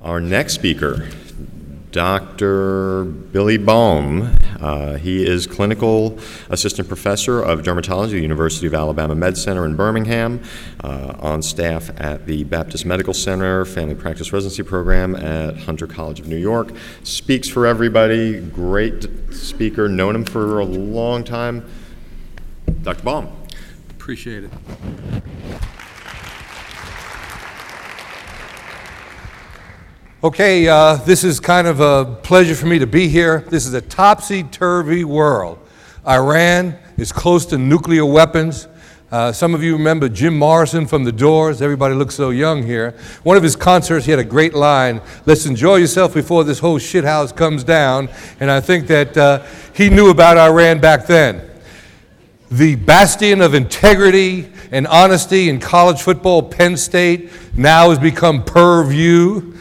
Our next speaker, Dr. Billy Baum. Uh, he is clinical assistant professor of dermatology at the University of Alabama Med Center in Birmingham, uh, on staff at the Baptist Medical Center Family Practice Residency Program at Hunter College of New York. Speaks for everybody, great speaker, known him for a long time. Dr. Baum. Appreciate it. Okay, uh, this is kind of a pleasure for me to be here. This is a topsy turvy world. Iran is close to nuclear weapons. Uh, some of you remember Jim Morrison from The Doors. Everybody looks so young here. One of his concerts, he had a great line Let's enjoy yourself before this whole shithouse comes down. And I think that uh, he knew about Iran back then. The bastion of integrity and honesty in college football, Penn State, now has become Purview.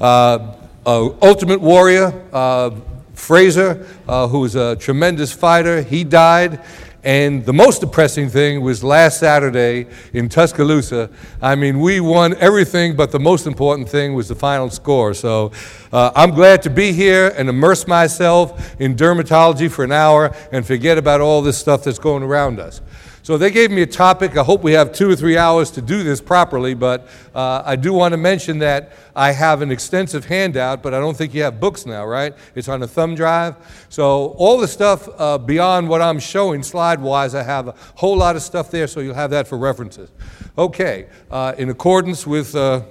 Uh, uh, Ultimate Warrior, uh, Frazier, uh, who was a tremendous fighter, he died. And the most depressing thing was last Saturday in Tuscaloosa. I mean, we won everything, but the most important thing was the final score. So uh, I'm glad to be here and immerse myself in dermatology for an hour and forget about all this stuff that's going around us. So they gave me a topic. I hope we have two or three hours to do this properly, but uh, I do want to mention that I have an extensive handout, but I don't think you have books now, right? It's on a thumb drive. So all the stuff uh, beyond what I'm showing slide-wise, I have a whole lot of stuff there, so you'll have that for references. Okay, uh, in accordance with uh,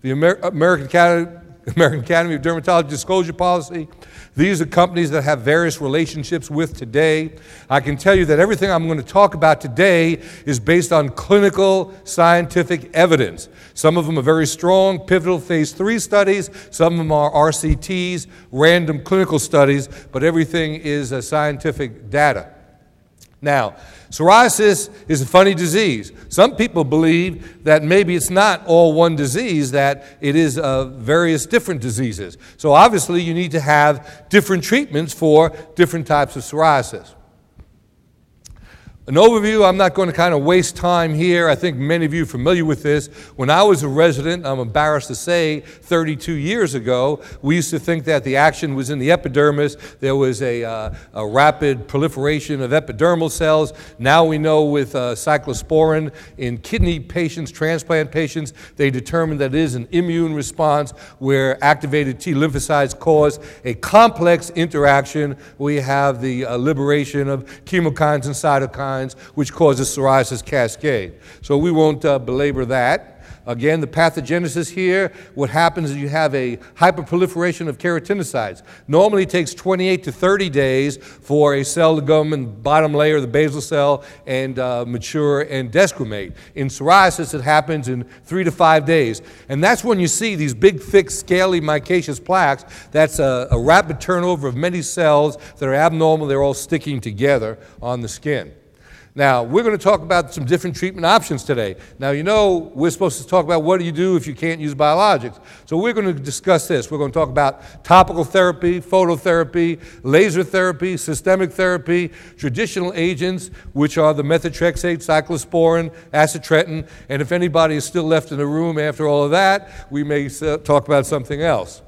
the Amer- American Academy American Academy of Dermatology disclosure policy. These are companies that have various relationships with today. I can tell you that everything I'm going to talk about today is based on clinical scientific evidence. Some of them are very strong, pivotal phase three studies, some of them are RCTs, random clinical studies, but everything is uh, scientific data. Now, psoriasis is a funny disease. Some people believe that maybe it's not all one disease, that it is uh, various different diseases. So, obviously, you need to have different treatments for different types of psoriasis. An overview, I'm not going to kind of waste time here. I think many of you are familiar with this. When I was a resident, I'm embarrassed to say, 32 years ago, we used to think that the action was in the epidermis. There was a, uh, a rapid proliferation of epidermal cells. Now we know with uh, cyclosporin in kidney patients, transplant patients, they determined that it is an immune response where activated T lymphocytes cause a complex interaction. We have the uh, liberation of chemokines and cytokines which causes psoriasis cascade. So we won't uh, belabor that. Again, the pathogenesis here, what happens is you have a hyperproliferation of keratinocytes. Normally it takes 28 to 30 days for a cell to go in the bottom layer of the basal cell and uh, mature and desquamate. In psoriasis, it happens in three to five days. And that's when you see these big, thick, scaly micaceous plaques. That's a, a rapid turnover of many cells that are abnormal. They're all sticking together on the skin. Now, we're going to talk about some different treatment options today. Now, you know, we're supposed to talk about what do you do if you can't use biologics. So, we're going to discuss this. We're going to talk about topical therapy, phototherapy, laser therapy, systemic therapy, traditional agents, which are the methotrexate, cyclosporin, acitretin, and if anybody is still left in the room after all of that, we may uh, talk about something else.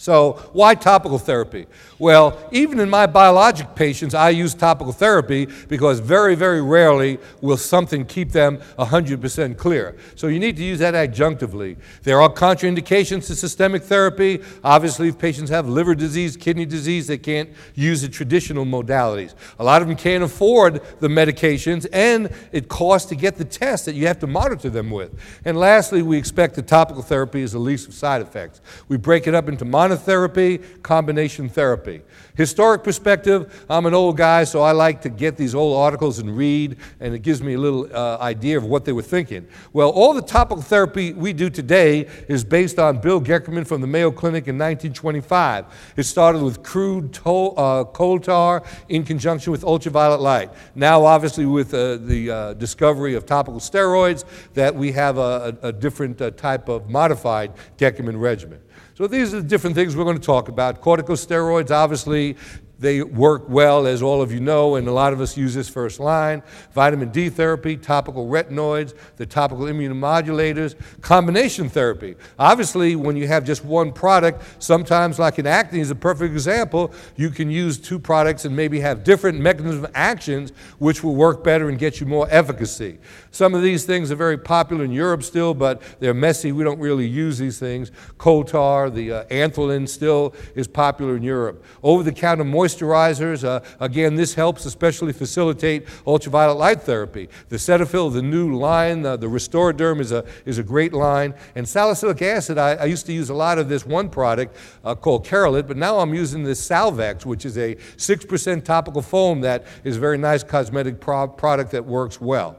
So, why topical therapy? Well, even in my biologic patients, I use topical therapy because very, very rarely will something keep them 100% clear. So, you need to use that adjunctively. There are contraindications to systemic therapy. Obviously, if patients have liver disease, kidney disease, they can't use the traditional modalities. A lot of them can't afford the medications, and it costs to get the tests that you have to monitor them with. And lastly, we expect that topical therapy is the least of side effects. We break it up into monotherapy, combination therapy. Historic perspective, I'm an old guy, so I like to get these old articles and read, and it gives me a little uh, idea of what they were thinking. Well, all the topical therapy we do today is based on Bill Goeckerman from the Mayo Clinic in 1925. It started with crude to- uh, coal tar in conjunction with ultraviolet light. Now, obviously, with uh, the uh, discovery of topical steroids, that we have a, a, a different uh, type of modified Goeckerman regimen. So these are the different things we're going to talk about. Corticosteroids, obviously, They work well, as all of you know, and a lot of us use this first line. Vitamin D therapy, topical retinoids, the topical immunomodulators, combination therapy. Obviously, when you have just one product, sometimes, like in acne, is a perfect example, you can use two products and maybe have different mechanisms of actions which will work better and get you more efficacy. Some of these things are very popular in Europe still, but they're messy. We don't really use these things. Coaltar, the uh, Anthralin still is popular in Europe. Over the counter moisturizers, uh, again, this helps especially facilitate ultraviolet light therapy. The Cetaphil, the new line, uh, the Restoraderm is a, is a great line. And salicylic acid, I, I used to use a lot of this one product uh, called Keralyt, but now I'm using this Salvax, which is a 6% topical foam that is a very nice cosmetic pro- product that works well.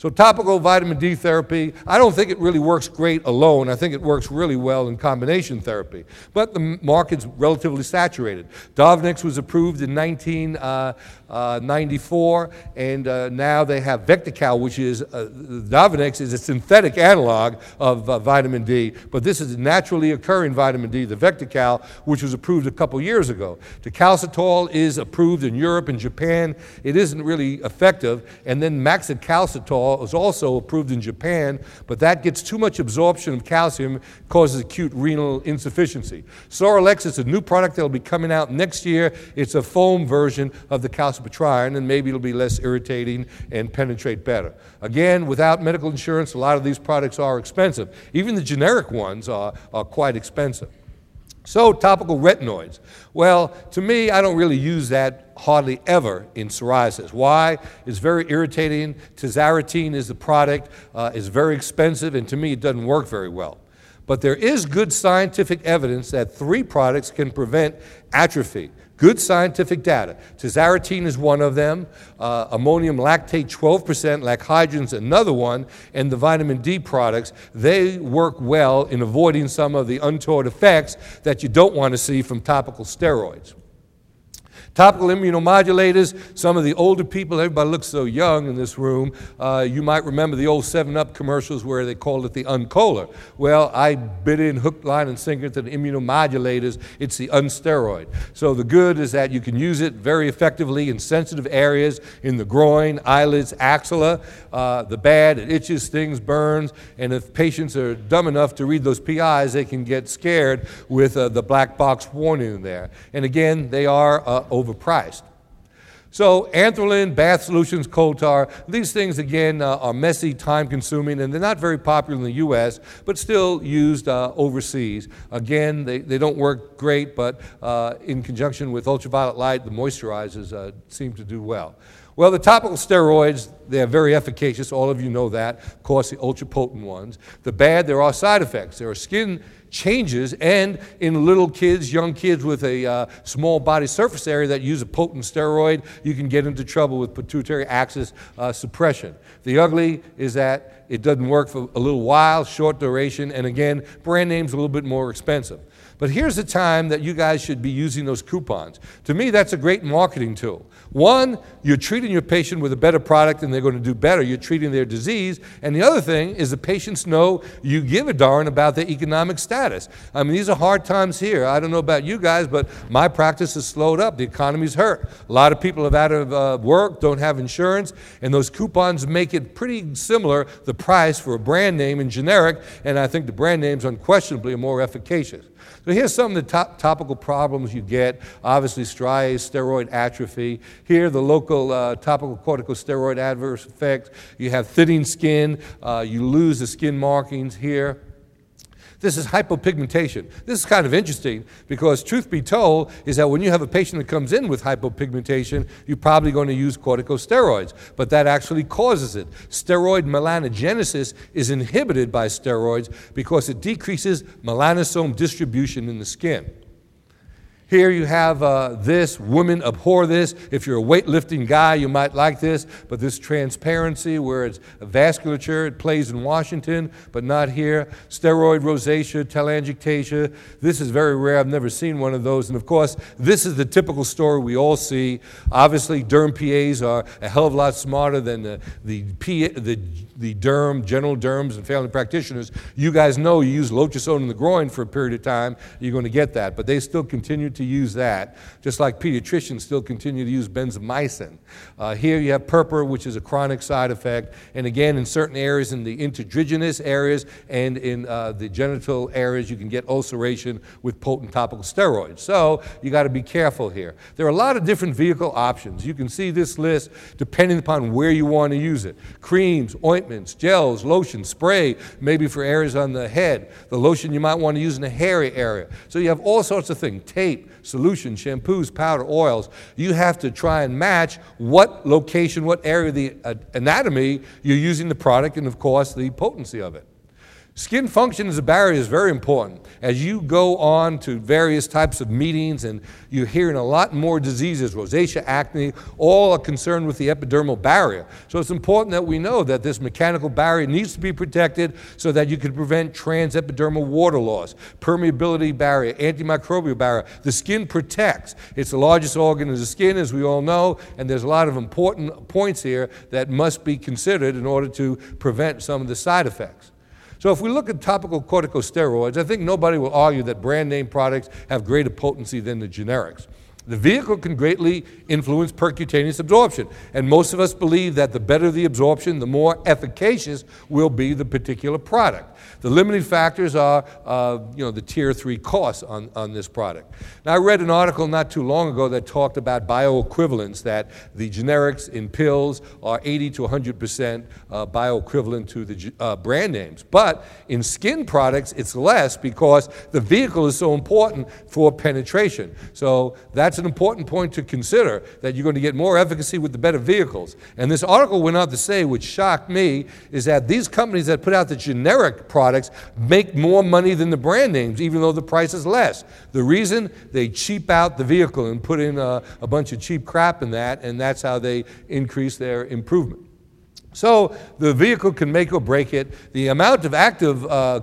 So, topical vitamin D therapy, I don't think it really works great alone. I think it works really well in combination therapy. But the market's relatively saturated. Dovonex was approved in 1994, uh, and uh, now they have Vectical, which is uh, Dovonex is a synthetic analog of uh, vitamin D, but this is naturally occurring vitamin D, the Vectical, which was approved a couple years ago. Tacalcitol is approved in Europe and Japan. It isn't really effective. And then Maxacalcitol was also approved in Japan, but that gets too much absorption of calcium, causes acute renal insufficiency. Sorilux is a new product that will be coming out next year. It's a foam version of the calcipotriene, and maybe it'll be less irritating and penetrate better. Again, without medical insurance, a lot of these products are expensive. Even the generic ones are, are quite expensive. So, topical retinoids. Well, to me, I don't really use that hardly ever in psoriasis. Why? It's very irritating. Tazarotene is the product, uh, it's very expensive, and to me, it doesn't work very well. But there is good scientific evidence that three products can prevent atrophy. Good scientific data. Tazarotene is one of them. Uh, ammonium lactate, 12%. Lac another one. And the vitamin D products, they work well in avoiding some of the untoward effects that you don't want to see from topical steroids. Topical immunomodulators, some of the older people, everybody looks so young in this room. Uh, you might remember the old 7 Up commercials where they called it the Uncola. Well, I bit in hook, line, and sinker to the immunomodulators. It's the unsteroid. So the good is that you can use it very effectively in sensitive areas in the groin, eyelids, axilla. Uh, the bad, it itches, stings, burns. And if patients are dumb enough to read those PIs, they can get scared with uh, the black box warning there. And again, they are uh, overpriced. So, anthralin, Bath Solutions, coal tar, these things again uh, are messy, time consuming, and they're not very popular in the US, but still used uh, overseas. Again, they, they don't work great, but uh, in conjunction with ultraviolet light, the moisturizers uh, seem to do well. Well, the topical steroids, they're very efficacious. All of you know that. Of course, the ultra potent ones. The bad, there are side effects. There are skin changes, and in little kids, young kids with a uh, small body surface area that use a potent steroid, you can get into trouble with pituitary axis uh, suppression. The ugly is that it doesn't work for a little while, short duration, and again, brand names a little bit more expensive. But here's the time that you guys should be using those coupons. To me, that's a great marketing tool. One, you're treating your patient with a better product and they're going to do better. You're treating their disease. And the other thing is the patients know you give a darn about their economic status. I mean, these are hard times here. I don't know about you guys, but my practice has slowed up. The economy's hurt. A lot of people have out of uh, work, don't have insurance, and those coupons make it pretty similar the price for a brand name and generic. And I think the brand names unquestionably are more efficacious. So here's some of the top, topical problems you get. Obviously, striae, steroid atrophy. Here, the local uh, topical corticosteroid adverse effects. You have thinning skin. Uh, you lose the skin markings here. This is hypopigmentation. This is kind of interesting because, truth be told, is that when you have a patient that comes in with hypopigmentation, you're probably going to use corticosteroids, but that actually causes it. Steroid melanogenesis is inhibited by steroids because it decreases melanosome distribution in the skin. Here you have uh, this, women abhor this. If you're a weightlifting guy, you might like this, but this transparency where it's vasculature, it plays in Washington, but not here. Steroid rosacea, telangiectasia, this is very rare. I've never seen one of those. And of course, this is the typical story we all see. Obviously, derm PAs are a hell of a lot smarter than the, the, PA, the, the derm, general derms, and family practitioners. You guys know you use Lotrisone in the groin for a period of time, you're going to get that, but they still continue to use that, just like pediatricians still continue to use Benzamycin. Uh, here you have purpur, which is a chronic side effect, and again, in certain areas, in the intertriginous areas and in uh, the genital areas, you can get ulceration with potent topical steroids. So you got to be careful here. There are a lot of different vehicle options. You can see this list depending upon where you want to use it. Creams, ointments, gels, lotion, spray, maybe for areas on the head. The lotion you might want to use in the hairy area. So you have all sorts of things tape, solution, shampoos, powder, oils. You have to try and match what location, what area of the uh, anatomy you're using the product, and of course, the potency of it. Skin function as a barrier is very important. As you go on to various types of meetings and you're hearing a lot more diseases, rosacea, acne, all are concerned with the epidermal barrier. So it's important that we know that this mechanical barrier needs to be protected so that you can prevent transepidermal water loss, permeability barrier, antimicrobial barrier. The skin protects. It's the largest organ of the skin, as we all know, and there's a lot of important points here that must be considered in order to prevent some of the side effects. So if we look at topical corticosteroids, I think nobody will argue that brand name products have greater potency than the generics. The vehicle can greatly influence percutaneous absorption, and most of us believe that the better the absorption, the more efficacious will be the particular product. The limiting factors are, uh, you know, the tier three costs on, on this product. Now, I read an article not too long ago that talked about bioequivalence, that the generics in pills are 80 to 100 percent uh, bioequivalent to the uh, brand names. But in skin products, it's less because the vehicle is so important for penetration. So that's an important point to consider that you're going to get more efficacy with the better vehicles. And this article went on to say, which shocked me, is that these companies that put out the generic products make more money than the brand names, even though the price is less. The reason they cheap out the vehicle and put in a, a bunch of cheap crap in that, and that's how they increase their improvement. So the vehicle can make or break it. The amount of active uh,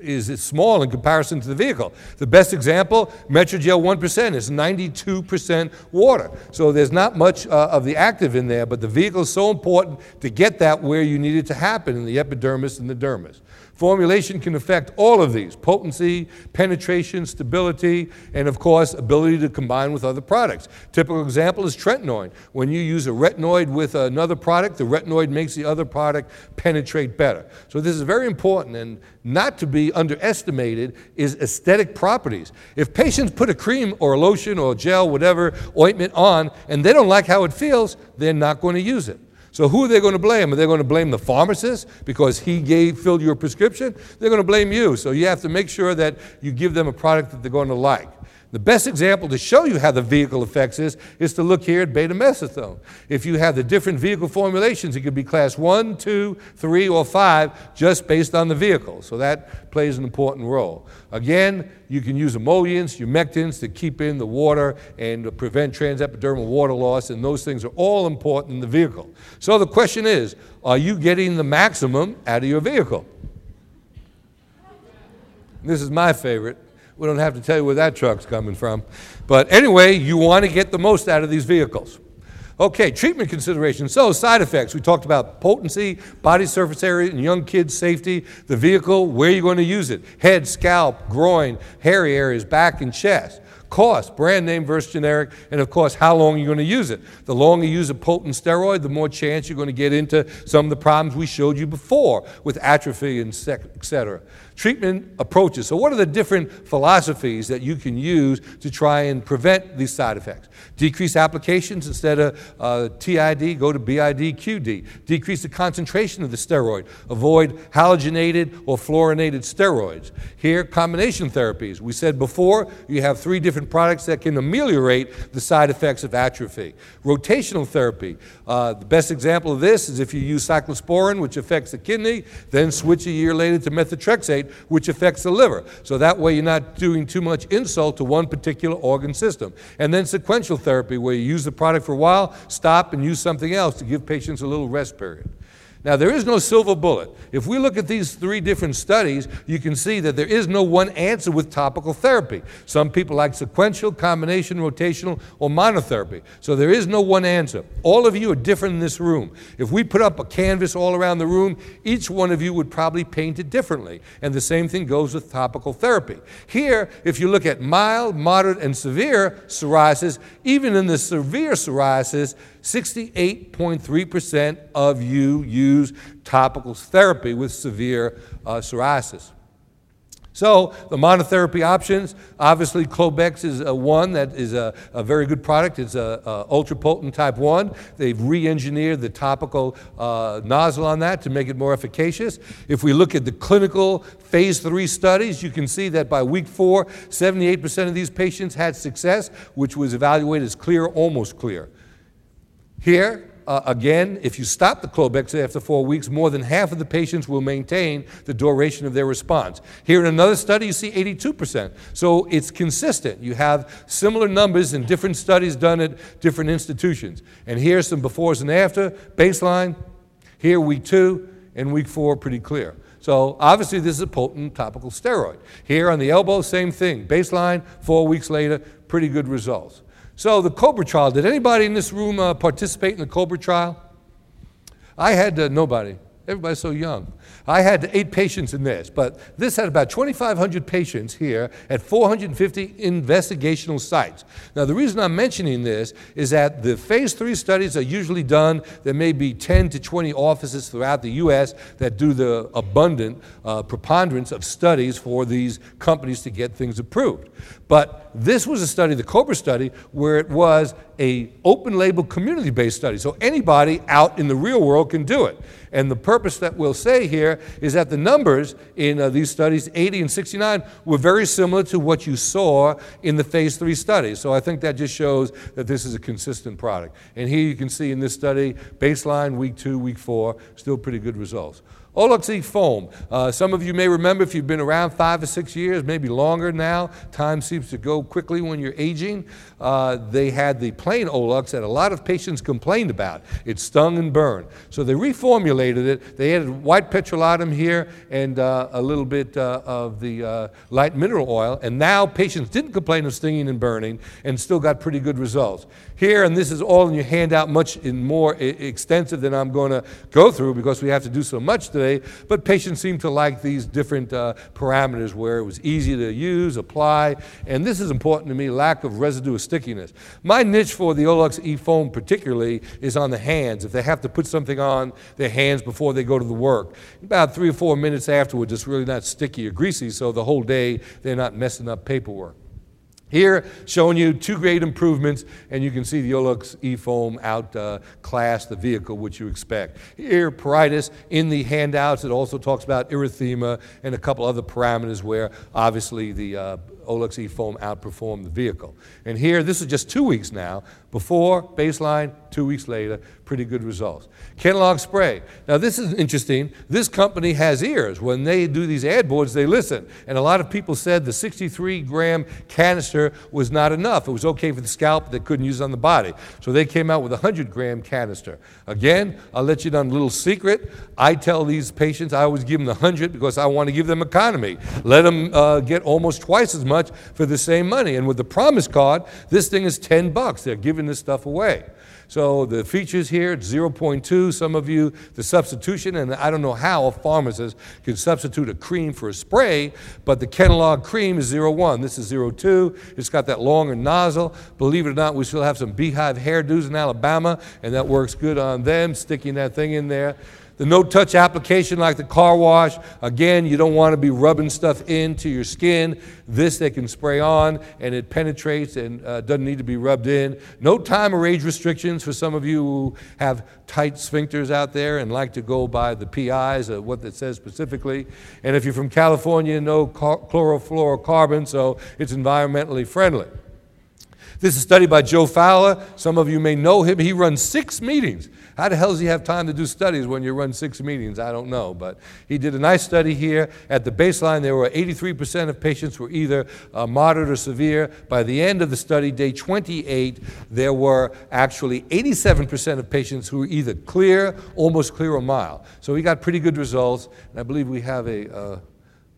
is small in comparison to the vehicle. The best example, Metrogel 1% is 92% water. So there's not much uh, of the active in there, but the vehicle is so important to get that where you need it to happen in the epidermis and the dermis. Formulation can affect all of these potency, penetration, stability, and of course, ability to combine with other products. Typical example is tretinoin. When you use a retinoid with another product, the retinoid makes the other product penetrate better. So, this is very important and not to be underestimated is aesthetic properties. If patients put a cream or a lotion or gel, whatever, ointment on, and they don't like how it feels, they're not going to use it. So who are they going to blame? Are they going to blame the pharmacist because he gave filled your prescription? They're going to blame you. So you have to make sure that you give them a product that they're going to like. The best example to show you how the vehicle affects this is to look here at betamethasone. If you have the different vehicle formulations, it could be class 1, 2, 3, or 5 just based on the vehicle. So that plays an important role. Again, you can use emollients, humectants to keep in the water and prevent transepidermal water loss, and those things are all important in the vehicle. So the question is are you getting the maximum out of your vehicle? This is my favorite. We don't have to tell you where that truck's coming from. But anyway, you want to get the most out of these vehicles. Okay, treatment considerations. So, side effects. We talked about potency, body surface area, and young kids' safety, the vehicle, where you're going to use it head, scalp, groin, hairy areas, back, and chest cost, brand name versus generic, and of course, how long you're going to use it. The longer you use a potent steroid, the more chance you're going to get into some of the problems we showed you before with atrophy and et cetera. Treatment approaches. So, what are the different philosophies that you can use to try and prevent these side effects? Decrease applications instead of uh, TID, go to BID, QD. Decrease the concentration of the steroid. Avoid halogenated or fluorinated steroids. Here, combination therapies. We said before, you have three different products that can ameliorate the side effects of atrophy. Rotational therapy. Uh, the best example of this is if you use cyclosporin, which affects the kidney, then switch a year later to methotrexate which affects the liver. So that way you're not doing too much insult to one particular organ system. And then sequential therapy, where you use the product for a while, stop and use something else to give patients a little rest period. Now, there is no silver bullet. If we look at these three different studies, you can see that there is no one answer with topical therapy. Some people like sequential, combination, rotational, or monotherapy. So there is no one answer. All of you are different in this room. If we put up a canvas all around the room, each one of you would probably paint it differently. And the same thing goes with topical therapy. Here, if you look at mild, moderate, and severe psoriasis, even in the severe psoriasis, 68.3% of you use topical therapy with severe uh, psoriasis. So the monotherapy options, obviously Clobex is a one that is a, a very good product. It's a, a, ultra potent type one. They've re-engineered the topical uh, nozzle on that to make it more efficacious. If we look at the clinical phase three studies, you can see that by week four, 78% of these patients had success, which was evaluated as clear, almost clear. Here, uh, again, if you stop the Clobex after four weeks, more than half of the patients will maintain the duration of their response. Here in another study, you see 82%. So it's consistent. You have similar numbers in different studies done at different institutions. And here's some befores and after, baseline. Here, week two, and week four, pretty clear. So obviously, this is a potent topical steroid. Here on the elbow, same thing. Baseline, four weeks later, pretty good results. So, the Cobra trial, did anybody in this room uh, participate in the Cobra trial? I had uh, nobody. Everybody's so young. I had eight patients in this, but this had about 2,500 patients here at 450 investigational sites. Now, the reason I'm mentioning this is that the phase three studies are usually done. There may be 10 to 20 offices throughout the U.S. that do the abundant uh, preponderance of studies for these companies to get things approved. But this was a study, the COBRA study, where it was a open label community based study. So anybody out in the real world can do it. And the purpose that we'll say here is that the numbers in uh, these studies, 80 and 69, were very similar to what you saw in the phase three studies. So I think that just shows that this is a consistent product. And here you can see in this study, baseline, week two, week four, still pretty good results. Olux foam. Uh, some of you may remember if you've been around five or six years, maybe longer now. Time seems to go quickly when you're aging. Uh, they had the plain Olux that a lot of patients complained about. It stung and burned. So they reformulated it. They added white petrolatum here and uh, a little bit uh, of the uh, light mineral oil. And now patients didn't complain of stinging and burning and still got pretty good results. Here, and this is all in your handout, much more extensive than I'm going to go through because we have to do so much today but patients seem to like these different uh, parameters where it was easy to use, apply, and this is important to me, lack of residue of stickiness. My niche for the Olux E-foam particularly is on the hands. If they have to put something on their hands before they go to the work, about three or four minutes afterwards, it's really not sticky or greasy, so the whole day they're not messing up paperwork. Here, showing you two great improvements, and you can see the Olux E-foam outclass uh, the vehicle, which you expect. Here, pruritus in the handouts, it also talks about erythema and a couple other parameters where obviously the uh, Olux E-foam outperformed the vehicle. And here, this is just two weeks now. Before, baseline, two weeks later, pretty good results. Kenalog spray. Now, this is interesting. This company has ears. When they do these ad boards, they listen. And a lot of people said the 63 gram canister was not enough. It was okay for the scalp, but they couldn't use it on the body. So they came out with a 100 gram canister. Again, I'll let you know a little secret. I tell these patients I always give them the 100 because I want to give them economy. Let them uh, get almost twice as much much for the same money. And with the promise card, this thing is 10 bucks. They're giving this stuff away. So the features here, it's 0.2. Some of you, the substitution, and I don't know how a pharmacist can substitute a cream for a spray, but the Kenalog cream is 0.1. This is 0.2. It's got that longer nozzle. Believe it or not, we still have some beehive hairdos in Alabama, and that works good on them, sticking that thing in there. The no touch application, like the car wash, again, you don't want to be rubbing stuff into your skin. This they can spray on and it penetrates and uh, doesn't need to be rubbed in. No time or age restrictions for some of you who have tight sphincters out there and like to go by the PIs, uh, what it says specifically. And if you're from California, no chlorofluorocarbon, so it's environmentally friendly. This is a study by Joe Fowler. Some of you may know him. He runs six meetings. How the hell does he have time to do studies when you run six meetings? I don't know. But he did a nice study here. At the baseline, there were 83% of patients were either uh, moderate or severe. By the end of the study, day 28, there were actually 87% of patients who were either clear, almost clear, or mild. So we got pretty good results. And I believe we have a. Uh,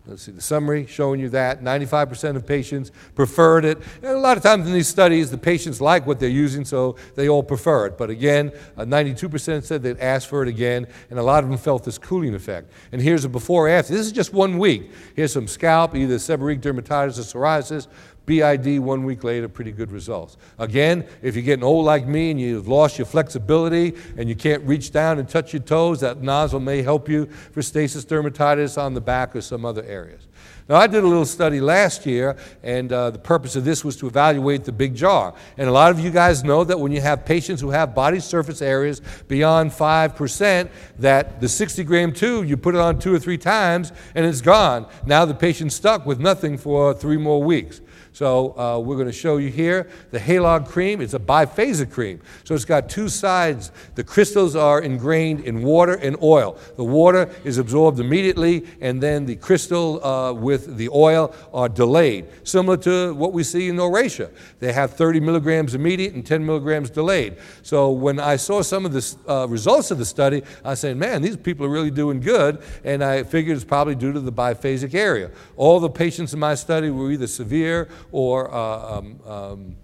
Let's see the summary showing you that 95% of patients preferred it. And a lot of times in these studies, the patients like what they're using, so they all prefer it. But again, uh, 92% said they'd ask for it again, and a lot of them felt this cooling effect. And here's a before after. This is just one week. Here's some scalp, either seborrheic dermatitis or psoriasis. BID one week later, pretty good results. Again, if you're getting old like me and you've lost your flexibility and you can't reach down and touch your toes, that nozzle may help you for stasis dermatitis on the back or some other areas. Now, I did a little study last year, and uh, the purpose of this was to evaluate the big jar. And a lot of you guys know that when you have patients who have body surface areas beyond 5%, that the 60 gram tube, you put it on two or three times, and it's gone. Now the patient's stuck with nothing for three more weeks. So uh, we're going to show you here the Halog cream. It's a biphasic cream. So it's got two sides. The crystals are ingrained in water and oil. The water is absorbed immediately, and then the crystal uh, with the oil are delayed, similar to what we see in Oracea. They have 30 milligrams immediate and 10 milligrams delayed. So when I saw some of the uh, results of the study, I said, man, these people are really doing good, and I figured it's probably due to the biphasic area. All the patients in my study were either severe or uh, um, um,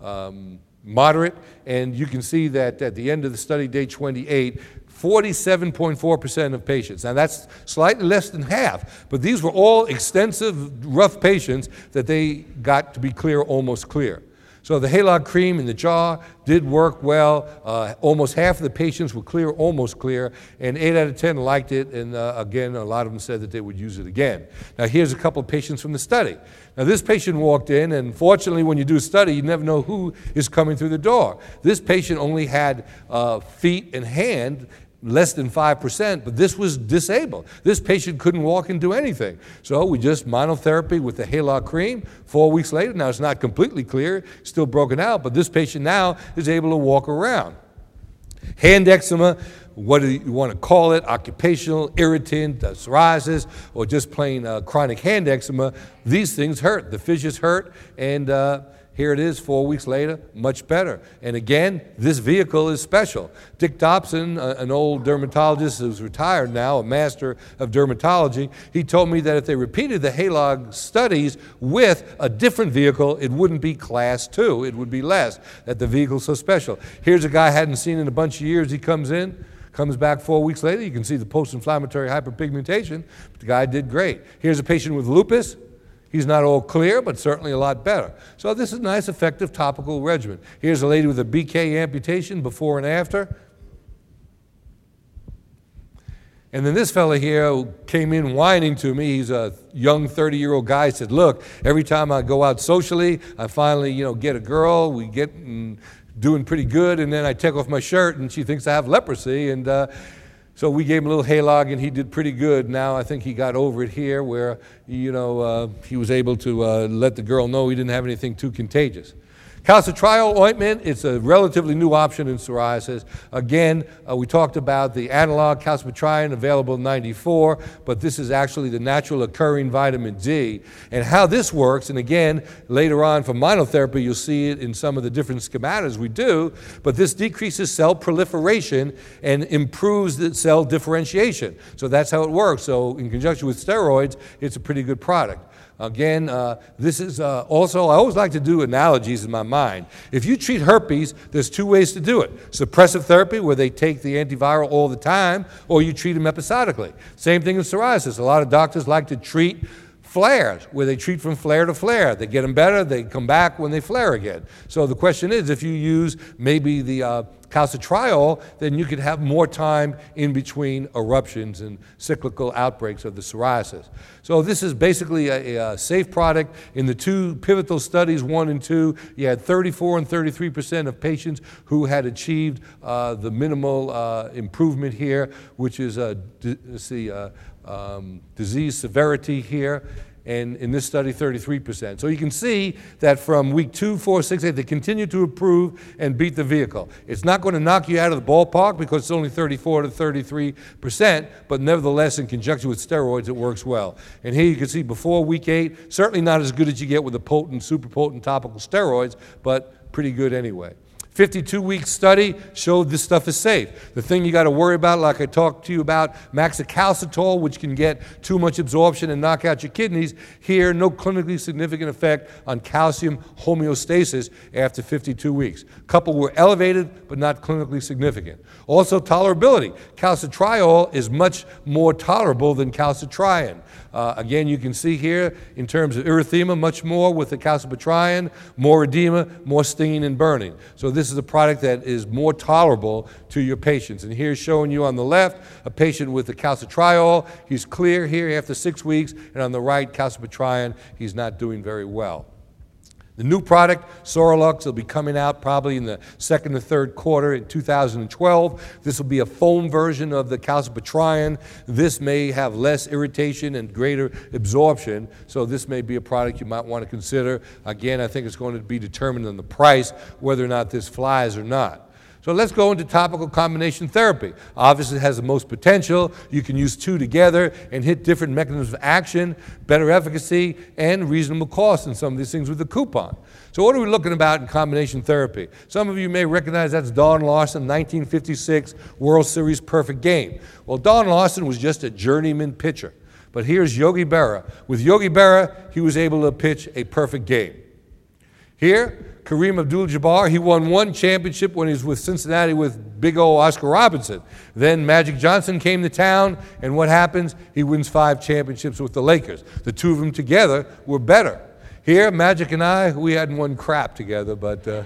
um, moderate. And you can see that at the end of the study, day 28, 47.4% of patients. Now that's slightly less than half, but these were all extensive, rough patients that they got to be clear, almost clear. So the Halog cream in the jaw did work well. Uh, almost half of the patients were clear, almost clear, and 8 out of 10 liked it. And uh, again, a lot of them said that they would use it again. Now, here's a couple of patients from the study. Now, this patient walked in, and fortunately, when you do a study, you never know who is coming through the door. This patient only had uh, feet and hand, less than 5%, but this was disabled. This patient couldn't walk and do anything. So we just monotherapy with the Halog cream. Four weeks later, now it's not completely clear, still broken out, but this patient now is able to walk around. Hand eczema, what do you want to call it, occupational, irritant, uh, psoriasis, or just plain uh, chronic hand eczema, these things hurt. The fissures hurt, and uh, here it is four weeks later, much better. And again, this vehicle is special. Dick Dobson, an old dermatologist who's retired now, a master of dermatology, he told me that if they repeated the Halog studies with a different vehicle, it wouldn't be class two, it would be less, that the vehicle's so special. Here's a guy I hadn't seen in a bunch of years, he comes in. Comes back four weeks later, you can see the post inflammatory hyperpigmentation. The guy did great. Here's a patient with lupus. He's not all clear, but certainly a lot better. So this is a nice, effective topical regimen. Here's a lady with a BK amputation before and after. And then this fella here came in whining to me. He's a young 30-year-old guy. He said, "Look, every time I go out socially, I finally, you know, get a girl. We get doing pretty good, and then I take off my shirt, and she thinks I have leprosy, and." Uh, so we gave him a little halog, and he did pretty good. Now I think he got over it here, where you know uh, he was able to uh, let the girl know he didn't have anything too contagious. Calcitriol ointment, it's a relatively new option in psoriasis. Again, uh, we talked about the analog calcipotriene available in 94, but this is actually the natural occurring vitamin D. And how this works, and again, later on for monotherapy, you'll see it in some of the different schematas we do, but this decreases cell proliferation and improves the cell differentiation. So that's how it works. So in conjunction with steroids, it's a pretty good product. Again, uh, this is uh, also, I always like to do analogies in my mind. If you treat herpes, there's two ways to do it suppressive therapy, where they take the antiviral all the time, or you treat them episodically. Same thing with psoriasis. A lot of doctors like to treat flares, where they treat from flare to flare. They get them better, they come back when they flare again. So the question is if you use maybe the uh, calcitriol, then you could have more time in between eruptions and cyclical outbreaks of the psoriasis. So this is basically a, a, safe product. In the two pivotal studies, one and two, you had 34 and 33 percent of patients who had achieved uh, the minimal uh, improvement here, which is, uh, let's see, uh, um, disease severity here. and in this study, 33%. So you can see that from week two, four, six, eight, they continue to improve and beat the vehicle. It's not going to knock you out of the ballpark because it's only 34 to 33%, but nevertheless, in conjunction with steroids, it works well. And here you can see before week eight, certainly not as good as you get with the potent, super potent topical steroids, but pretty good anyway. 52 week study showed this stuff is safe. The thing you got to worry about, like I talked to you about maxacalcitol, which can get too much absorption and knock out your kidneys, here, no clinically significant effect on calcium homeostasis after 52 weeks. A couple were elevated, but not clinically significant. Also, tolerability. Calcitriol is much more tolerable than calcitriol. Uh, again, you can see here in terms of erythema, much more with the calcipotriene, more edema, more stinging and burning. So this is a product that is more tolerable to your patients. And here's showing you on the left a patient with the calcitriol. He's clear here after six weeks, and on the right, calcipotriene, he's not doing very well. The new product, Sorilux, will be coming out probably in the second or third quarter in 2012. This will be a foam version of the calcipotriene. This may have less irritation and greater absorption, so this may be a product you might want to consider. Again, I think it's going to be determined on the price whether or not this flies or not. So let's go into topical combination therapy. Obviously, it has the most potential. You can use two together and hit different mechanisms of action, better efficacy, and reasonable cost in some of these things with the coupon. So, what are we looking about in combination therapy? Some of you may recognize that's Don Larsen, 1956 World Series perfect game. Well, Don Larsen was just a journeyman pitcher. But here's Yogi Berra. With Yogi Berra, he was able to pitch a perfect game. Here, Kareem Abdul Jabbar, he won one championship when he was with Cincinnati with big old Oscar Robertson. Then Magic Johnson came to town, and what happens? He wins five championships with the Lakers. The two of them together were better. Here, Magic and I, we hadn't won crap together, but. Uh,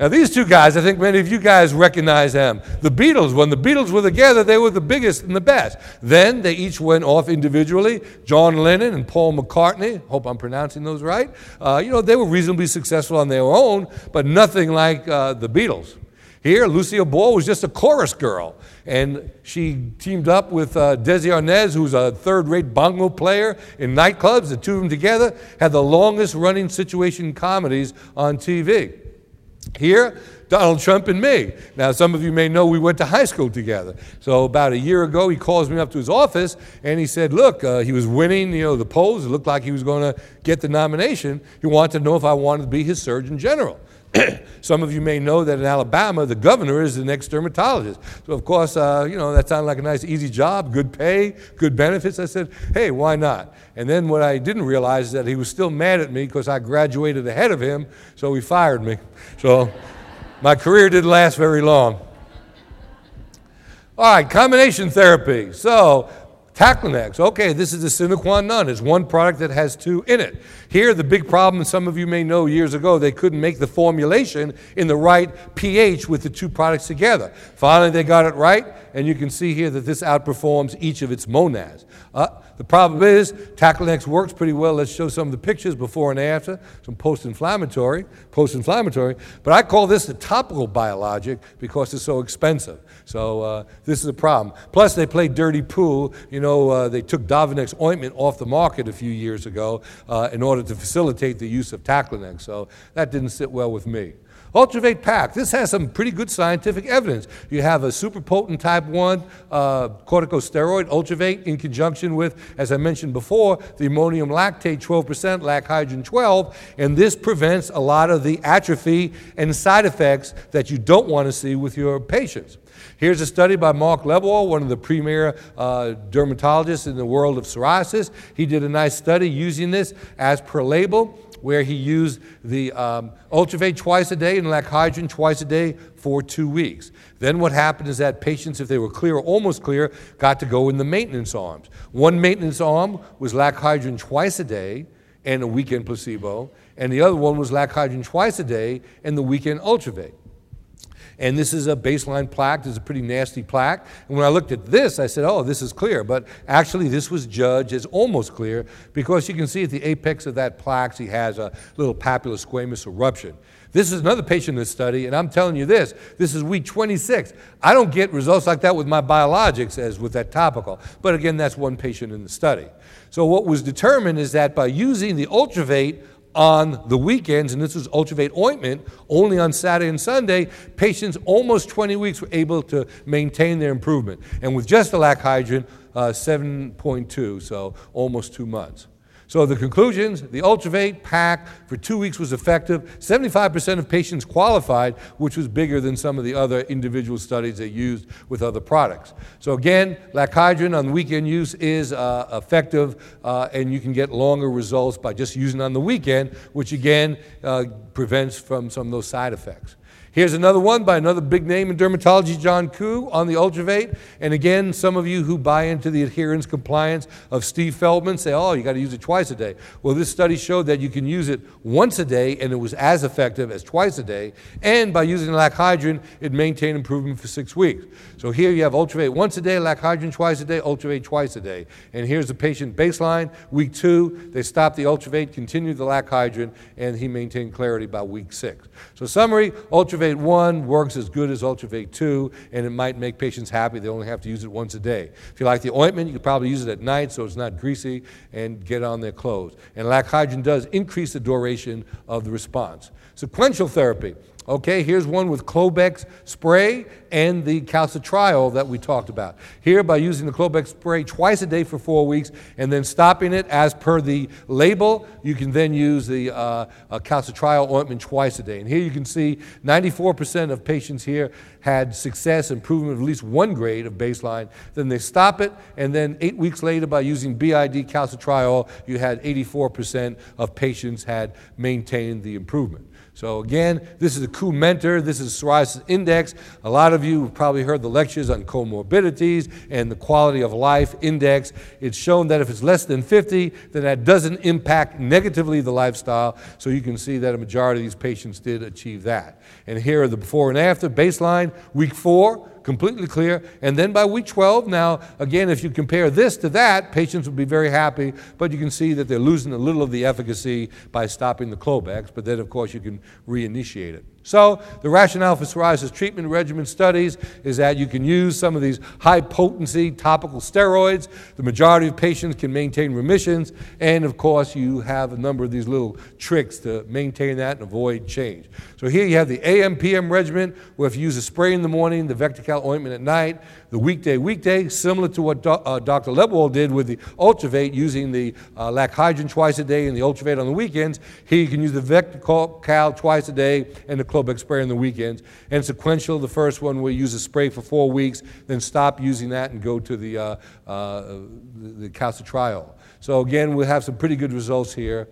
now, these two guys, I think many of you guys recognize them. The Beatles, when the Beatles were together, they were the biggest and the best. Then they each went off individually. John Lennon and Paul McCartney, hope I'm pronouncing those right, uh, you know, they were reasonably successful on their own, but nothing like uh, the Beatles. Here, Lucille Ball was just a chorus girl, and she teamed up with uh, Desi Arnaz, who's a third rate bongo player in nightclubs. The two of them together had the longest running situation comedies on TV. Here, Donald Trump and me. Now, some of you may know we went to high school together. So, about a year ago, he calls me up to his office and he said, Look, uh, he was winning you know, the polls. It looked like he was going to get the nomination. He wanted to know if I wanted to be his Surgeon General. Some of you may know that in Alabama, the governor is the next dermatologist. So, of course, uh, you know, that sounded like a nice, easy job, good pay, good benefits. I said, hey, why not? And then what I didn't realize is that he was still mad at me because I graduated ahead of him, so he fired me. So, my career didn't last very long. All right, combination therapy. So, Taclonex, okay, this is the sine qua non. It's one product that has two in it. Here, the big problem, some of you may know years ago, they couldn't make the formulation in the right pH with the two products together. Finally, they got it right, and you can see here that this outperforms each of its monads. Uh, the problem is, Taclonex works pretty well. Let's show some of the pictures before and after, some post-inflammatory, post-inflammatory. But I call this a topical biologic because it's so expensive. So uh, this is a problem. Plus, they play dirty pool. You know, uh, they took Dovonex ointment off the market a few years ago uh, in order to facilitate the use of Taclonex. So that didn't sit well with me. Ultravate Pack. This has some pretty good scientific evidence. You have a super potent type 1 uh, corticosteroid, Ultravate, in conjunction with, as I mentioned before, the ammonium lactate 12%, lac hydrin 12, and this prevents a lot of the atrophy and side effects that you don't want to see with your patients. Here's a study by Mark Lebwohl, one of the premier uh, dermatologists in the world of psoriasis. He did a nice study using this as per label where he used the um, Ultravate twice a day and Lachydrin twice a day for two weeks. Then what happened is that patients, if they were clear or almost clear, got to go in the maintenance arms. One maintenance arm was Lachydrin twice a day and a weekend placebo, and the other one was Lachydrin twice a day and the weekend Ultravate. And this is a baseline plaque. This is a pretty nasty plaque. And when I looked at this, I said, oh, this is clear. But actually, this was judged as almost clear because you can see at the apex of that plaque, he has a little papular squamous eruption. This is another patient in this study, and I'm telling you this this is week 26. I don't get results like that with my biologics as with that topical. But again, that's one patient in the study. So, what was determined is that by using the Ultravate on the weekends, and this was Ultravate ointment only on Saturday and Sunday, patients almost 20 weeks were able to maintain their improvement. And with just the lac hydrin, uh, 7.2, so almost two months. So the conclusions, the Ultravate pack for two weeks was effective. 75% of patients qualified, which was bigger than some of the other individual studies they used with other products. So again, lac hydrin on weekend use is uh, effective, uh, and you can get longer results by just using on the weekend, which again uh, prevents from some of those side effects. Here's another one by another big name in dermatology, John Koo, on the Ultravate. And again, some of you who buy into the adherence compliance of Steve Feldman say, oh, you got to use it twice a day. Well, this study showed that you can use it once a day, and it was as effective as twice a day. And by using lac hydrin, it maintained improvement for six weeks. So here you have Ultravate once a day, lac hydrin twice a day, Ultravate twice a day. And here's the patient baseline. Week two, they stopped the Ultravate, continued the lac hydrin, and he maintained clarity by week six. So summary, Ultravate Ultravate 1 works as good as Ultravate 2, and it might make patients happy. They only have to use it once a day. If you like the ointment, you could probably use it at night so it's not greasy and get on their clothes. And lac hydrin does increase the duration of the response. Sequential therapy. Okay, here's one with Clobex spray and the calcitriol that we talked about. Here, by using the Clobex spray twice a day for four weeks and then stopping it as per the label, you can then use the uh, uh, calcitriol ointment twice a day. And here you can see 94% of patients here had success, improvement of at least one grade of baseline. Then they stop it, and then eight weeks later, by using BID calcitriol, you had 84% of patients had maintained the improvement. So again, this is a Koo Menter. This is psoriasis index. A lot of you have probably heard the lectures on comorbidities and the quality of life index. It's shown that if it's less than 50, then that doesn't impact negatively the lifestyle. So you can see that a majority of these patients did achieve that. And here are the before and after baseline, week four completely clear. And then by week 12, now, again, if you compare this to that, patients will be very happy, but you can see that they're losing a little of the efficacy by stopping the Clobex, but then, of course, you can reinitiate it. So, the rationale for psoriasis treatment regimen studies is that you can use some of these high potency topical steroids. The majority of patients can maintain remissions, and of course, you have a number of these little tricks to maintain that and avoid change. So, here you have the AMPM regimen, where if you use a spray in the morning, the Vectical ointment at night, the weekday, weekday, similar to what do, uh, Dr. Lebwohl did with the Ultravate, using the uh, lac hydrin twice a day and the Ultravate on the weekends. Here you can use the Vectical twice a day and the Clobex spray on the weekends. And sequential, the first one we use a spray for four weeks, then stop using that and go to the, uh, uh, the, the calcitriol. So again, we'll have some pretty good results here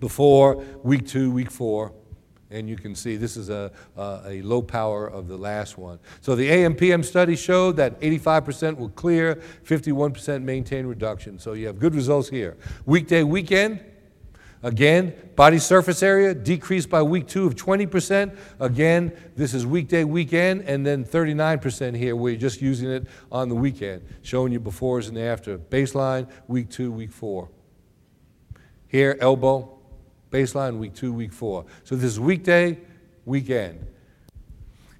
before week two, week four. And you can see this is a, a, low power of the last one. So the AMPM study showed that 85% were clear, 51% maintained reduction. So you have good results here. Weekday, weekend, again, body surface area decreased by week two of 20%. Again, this is weekday, weekend, and then 39% here you're just using it on the weekend, showing you befores and after. Baseline, week two, week four. Here, elbow, Baseline week two, week four. So this is weekday, weekend.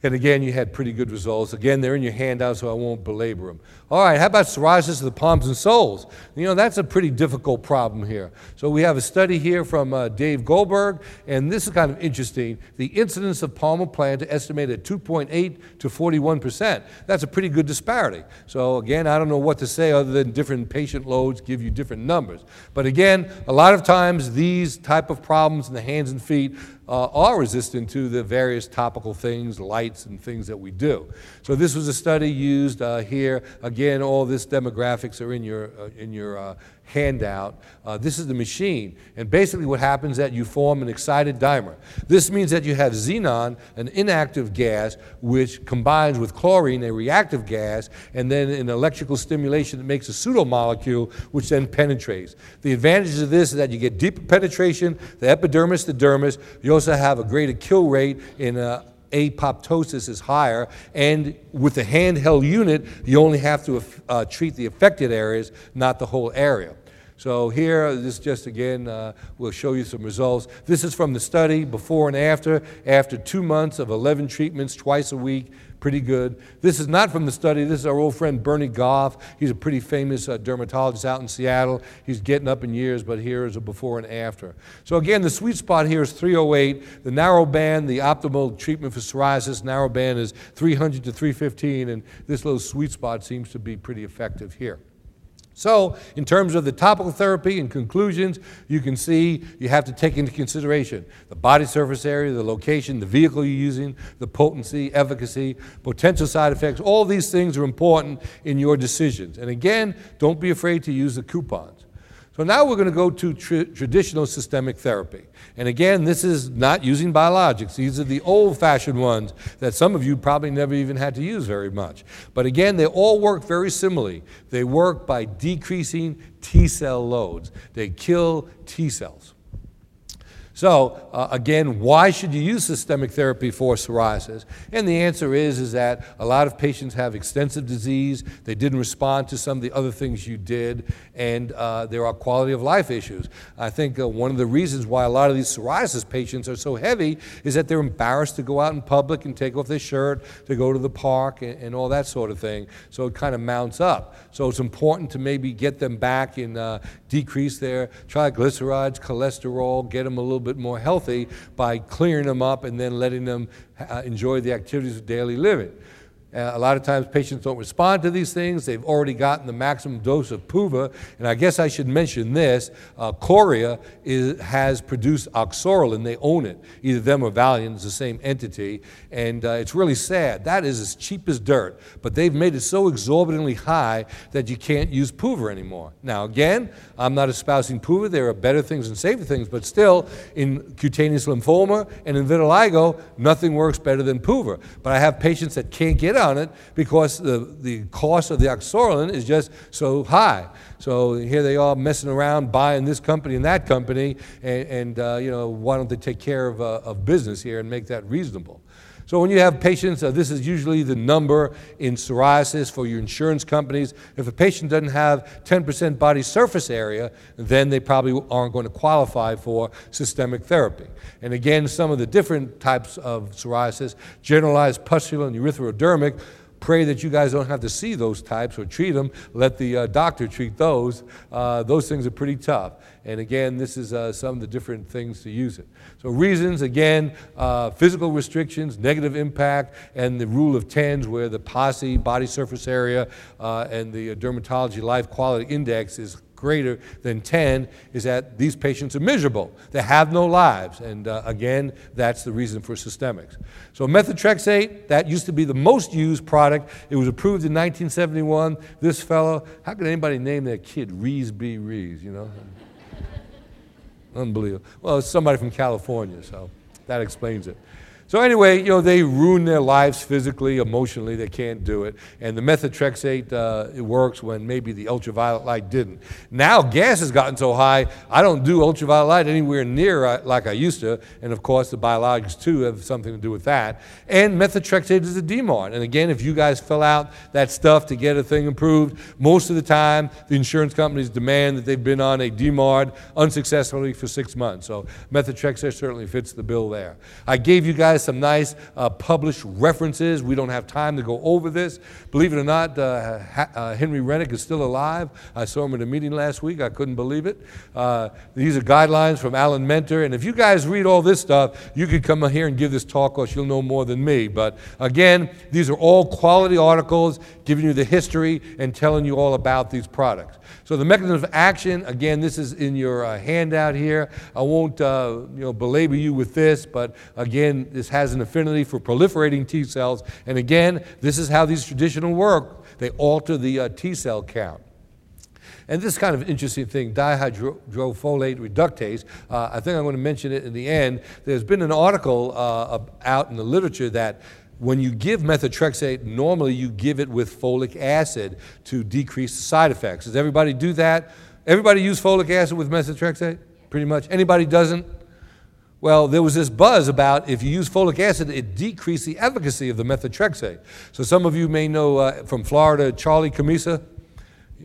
And again, you had pretty good results. Again, they're in your handout, so I won't belabor them. All right, how about psoriasis of the palms and soles? You know, that's a pretty difficult problem here. So we have a study here from uh, Dave Goldberg, and this is kind of interesting. The incidence of palmoplantar estimated at 2.8 to 41%. That's a pretty good disparity. So again, I don't know what to say other than different patient loads give you different numbers. But again, a lot of times these type of problems in the hands and feet uh, are resistant to the various topical things, lights, and things that we do. So this was a study used uh, here. Again, all this demographics are in your, uh, in your uh, handout. Uh, this is the machine. And basically, what happens is that you form an excited dimer. This means that you have xenon, an inactive gas, which combines with chlorine, a reactive gas, and then an electrical stimulation that makes a pseudomolecule, which then penetrates. The advantages of this is that you get deeper penetration, the epidermis, the dermis. You also have a greater kill rate in a apoptosis is higher, and with the handheld unit, you only have to uh, treat the affected areas, not the whole area. So here, this just again, uh, we'll show you some results. This is from the study, before and after. After two months of 11 treatments twice a week, pretty good. This is not from the study. This is our old friend Bernie Goffe. He's a pretty famous uh, dermatologist out in Seattle. He's getting up in years, but here is a before and after. So again, the sweet spot here is 308. The narrow band, the optimal treatment for psoriasis, narrow band is 300 to 315, and this little sweet spot seems to be pretty effective here. So, in terms of the topical therapy and conclusions, you can see you have to take into consideration the body surface area, the location, the vehicle you're using, the potency, efficacy, potential side effects. All these things are important in your decisions. And again, don't be afraid to use the coupons. So now we're going to go to tr- traditional systemic therapy. And again, this is not using biologics. These are the old fashioned ones that some of you probably never even had to use very much. But again, they all work very similarly. They work by decreasing T cell loads, they kill T cells. So, uh, again, why should you use systemic therapy for psoriasis? And the answer is, is that a lot of patients have extensive disease, they didn't respond to some of the other things you did, and uh, there are quality of life issues. I think uh, one of the reasons why a lot of these psoriasis patients are so heavy is that they're embarrassed to go out in public and take off their shirt, to go to the park, and, and all that sort of thing. So it kind of mounts up. So it's important to maybe get them back and uh, decrease their triglycerides, cholesterol, get them a little bit more healthy by clearing them up and then letting them uh, enjoy the activities of daily living. Uh, a lot of times patients don't respond to these things. They've already gotten the maximum dose of PUVA. And I guess I should mention this. Uh, Coria is, has produced Oxsoralen. They own it. Either them or Valeant is the same entity. And uh, it's really sad. That is as cheap as dirt. But they've made it so exorbitantly high that you can't use PUVA anymore. Now, again, I'm not espousing PUVA. There are better things and safer things. But still, in cutaneous lymphoma and in vitiligo, nothing works better than PUVA. But I have patients that can't get on it because the, the cost of the Oxsoralen is just so high. So here they are messing around buying this company and that company, and, and uh, you know, why don't they take care of, uh, of business here and make that reasonable? So when you have patients, uh, this is usually the number in psoriasis for your insurance companies. If a patient doesn't have 10% body surface area, then they probably aren't going to qualify for systemic therapy. And again, some of the different types of psoriasis, generalized pustular and erythrodermic, pray that you guys don't have to see those types or treat them. Let the uh, doctor treat those. Uh, those things are pretty tough. And again, this is uh, some of the different things to use it. So, reasons again, uh, physical restrictions, negative impact, and the rule of tens, where the PASI, body surface area, uh, and the dermatology life quality index is greater than 10 is that these patients are miserable. They have no lives. And uh, again, that's the reason for systemics. So, methotrexate, that used to be the most used product. It was approved in 1971. This fellow, how could anybody name their kid Rees B. Rees, you know? Unbelievable. Well, it's somebody from California, so that explains it. So anyway, you know, they ruin their lives physically, emotionally. They can't do it. And the methotrexate, uh, it works when maybe the ultraviolet light didn't. Now gas has gotten so high, I don't do ultraviolet light anywhere near uh, like I used to. And of course, the biologics too have something to do with that. And methotrexate is a DMARD. And again, if you guys fill out that stuff to get a thing approved, most of the time the insurance companies demand that they've been on a DMARD unsuccessfully for six months. So methotrexate certainly fits the bill there. I gave you guys some nice uh, published references. We don't have time to go over this. Believe it or not, uh, ha- uh, Henry Roenigk is still alive. I saw him at a meeting last week. I couldn't believe it. Uh, these are guidelines from Alan Menter. And if you guys read all this stuff, you could come here and give this talk, or you'll know more than me. But again, these are all quality articles giving you the history and telling you all about these products. So the mechanism of action, again, this is in your uh, handout here. I won't uh, you know, belabor you with this, but again, this has an affinity for proliferating T cells. And again, this is how these traditional work. They alter the uh, T cell count. And this kind of interesting thing, dihydrofolate reductase, uh, I think I'm going to mention it in the end. There's been an article uh, out in the literature that when you give methotrexate, normally you give it with folic acid to decrease the side effects. Does everybody do that? Everybody use folic acid with methotrexate? Pretty much. Anybody doesn't? Well, there was this buzz about if you use folic acid, it decreased the efficacy of the methotrexate. So some of you may know uh, from Florida, Charlie Camisa.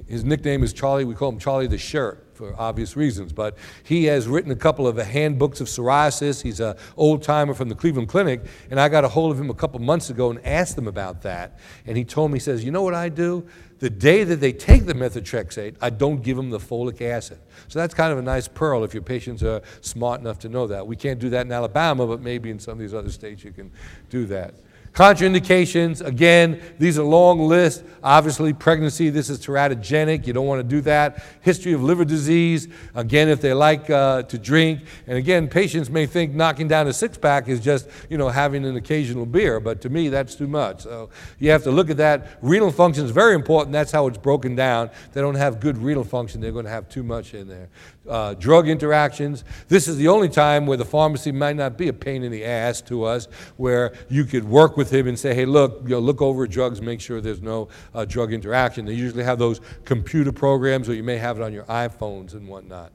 his nickname is Charlie. We call him Charlie the Shirt for obvious reasons. But he has written a couple of handbooks of psoriasis. He's an old timer from the Cleveland Clinic, and I got a hold of him a couple months ago and asked him about that. And he told me, he says, You know what I do? The day that they take the methotrexate, I don't give them the folic acid. So that's kind of a nice pearl if your patients are smart enough to know that. We can't do that in Alabama, but maybe in some of these other states you can do that. Contraindications, again, these are long lists. Obviously, pregnancy, this is teratogenic. You don't want to do that. History of liver disease, again, if they like uh, to drink. And again, patients may think knocking down a six pack is just, you know, having an occasional beer, but to me, that's too much. So you have to look at that. Renal function is very important. That's how it's broken down. They don't have good renal function, they're going to have too much in there. Uh, drug interactions. This is the only time where the pharmacy might not be a pain in the ass to us, where you could work with him and say, hey, look, you know, look over drugs, make sure there's no uh, drug interaction. They usually have those computer programs, or you may have it on your iPhones and whatnot.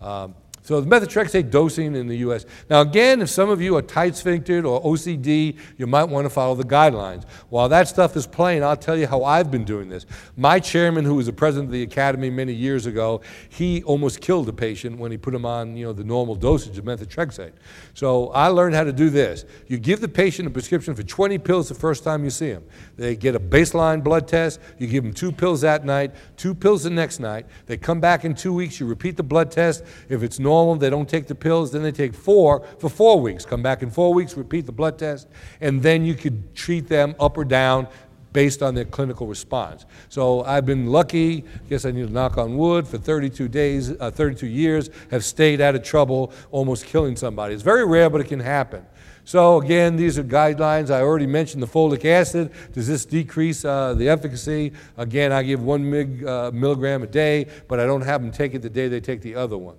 Um, so the methotrexate dosing in the U.S. Now again, if some of you are tight sphinctered or OCD, you might want to follow the guidelines. While that stuff is playing, I'll tell you how I've been doing this. My chairman, who was the president of the academy many years ago, he almost killed a patient when he put him on, you know, the normal dosage of methotrexate. So I learned how to do this. You give the patient a prescription for 20 pills the first time you see them. They get a baseline blood test. You give them two pills that night, two pills the next night. They come back in two weeks. You repeat the blood test. If it's normal normal, they don't take the pills, then they take four for four weeks. Come back in four weeks, repeat the blood test, and then you could treat them up or down based on their clinical response. So I've been lucky, guess I need to knock on wood, for 32 days, uh, 32 years, have stayed out of trouble, almost killing somebody. It's very rare, but it can happen. So again, these are guidelines. I already mentioned the folic acid. Does this decrease uh, the efficacy? Again, I give one mig, uh, milligram a day, but I don't have them take it the day they take the other one.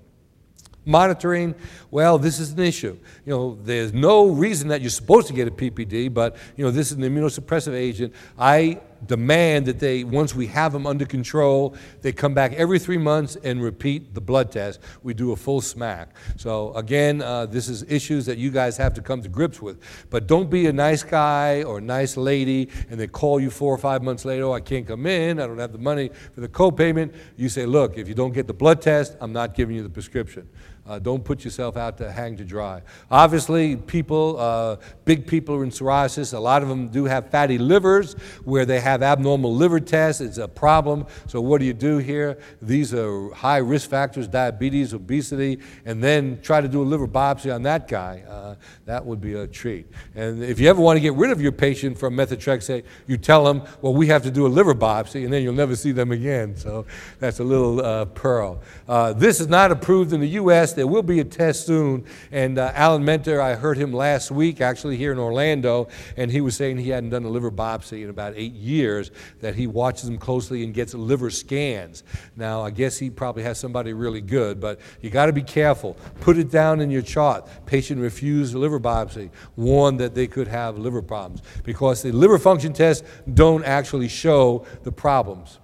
Monitoring, well, this is an issue. You know, there's no reason that you're supposed to get a PPD, but you know, this is an immunosuppressive agent. I demand that they, once we have them under control, they come back every three months and repeat the blood test. We do a full SMAC. So again, uh, this is issues that you guys have to come to grips with. But don't be a nice guy or a nice lady and they call you four or five months later, oh, I can't come in, I don't have the money for the copayment. You say, look, if you don't get the blood test, I'm not giving you the prescription. Uh, don't put yourself out to hang to dry. Obviously, people, uh, big people are in psoriasis, a lot of them do have fatty livers where they have abnormal liver tests. It's a problem. So, what do you do here? These are high risk factors diabetes, obesity, and then try to do a liver biopsy on that guy. Uh, that would be a treat. And if you ever want to get rid of your patient from methotrexate, you tell them, well, we have to do a liver biopsy, and then you'll never see them again. So, that's a little uh, pearl. Uh, this is not approved in the U.S. There will be a test soon. And uh, Alan Menter, I heard him last week, actually here in Orlando, and he was saying he hadn't done a liver biopsy in about eight years, that he watches them closely and gets liver scans. Now, I guess he probably has somebody really good, but you got to be careful. Put it down in your chart. Patient refused liver biopsy, warned that they could have liver problems because the liver function tests don't actually show the problems.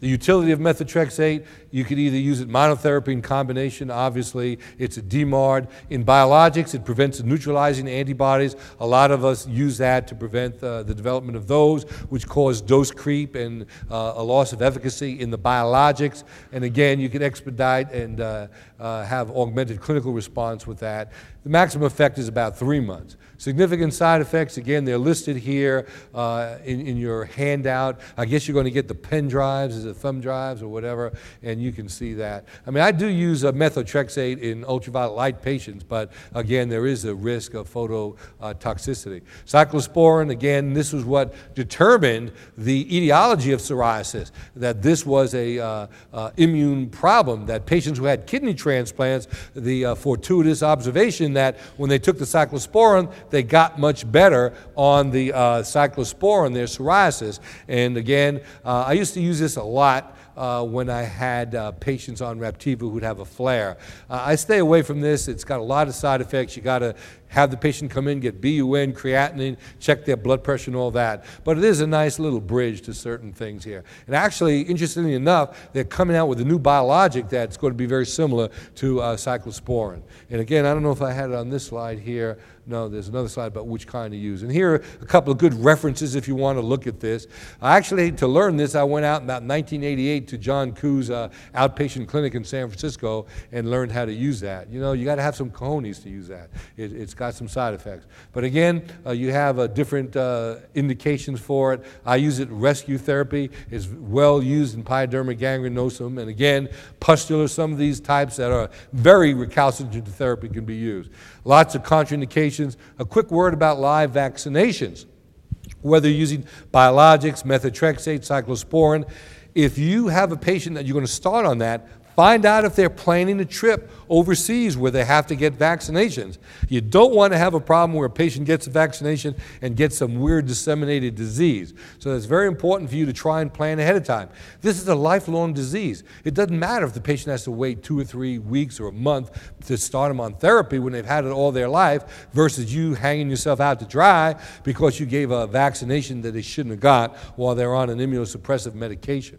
The utility of methotrexate, you could either use it monotherapy in combination, obviously, it's a DMARD. In biologics, it prevents neutralizing antibodies. A lot of us use that to prevent uh, the development of those, which cause dose creep and uh, a loss of efficacy in the biologics. And again, you can expedite and uh, uh have augmented clinical response with that. The maximum effect is about three months. Significant side effects, again, they're listed here uh, in, in your handout. I guess you're going to get the pen drives, is it thumb drives or whatever, and you can see that. I mean, I do use a methotrexate in ultraviolet light patients, but again, there is a risk of phototoxicity. Cyclosporin, again, this was what determined the etiology of psoriasis, that this was a uh, uh, immune problem, that patients who had kidney transplants, the uh, fortuitous observation that when they took the cyclosporin, they got much better on the uh, cyclosporin, their psoriasis. And again, uh, I used to use this a lot uh, when I had uh, patients on Raptiva who'd have a flare. Uh, I stay away from this. It's got a lot of side effects. You got to have the patient come in, get BUN, creatinine, check their blood pressure and all that. But it is a nice little bridge to certain things here. And actually, interestingly enough, they're coming out with a new biologic that's going to be very similar to uh, cyclosporin. And again, I don't know if I had it on this slide here, No, there's another slide about which kind to use. And here are a couple of good references if you want to look at this. I actually, to learn this, I went out in about 1988 to John Koo's uh, outpatient clinic in San Francisco and learned how to use that. You know, you got to have some cojones to use that. It, has got some side effects. But again, uh, you have uh, different uh, indications for it. I use it in rescue therapy. It's well used in pyoderma gangrenosum. And again, pustular, some of these types that are very recalcitrant to therapy can be used. Lots of contraindications. A quick word about live vaccinations. Whether you're using biologics, methotrexate, cyclosporin, if you have a patient that you're going to start on that, Find out if they're planning a trip overseas where they have to get vaccinations. You don't want to have a problem where a patient gets a vaccination and gets some weird disseminated disease. So it's very important for you to try and plan ahead of time. This is a lifelong disease. It doesn't matter if the patient has to wait two or three weeks or a month to start them on therapy when they've had it all their life versus you hanging yourself out to dry because you gave a vaccination that they shouldn't have got while they're on an immunosuppressive medication.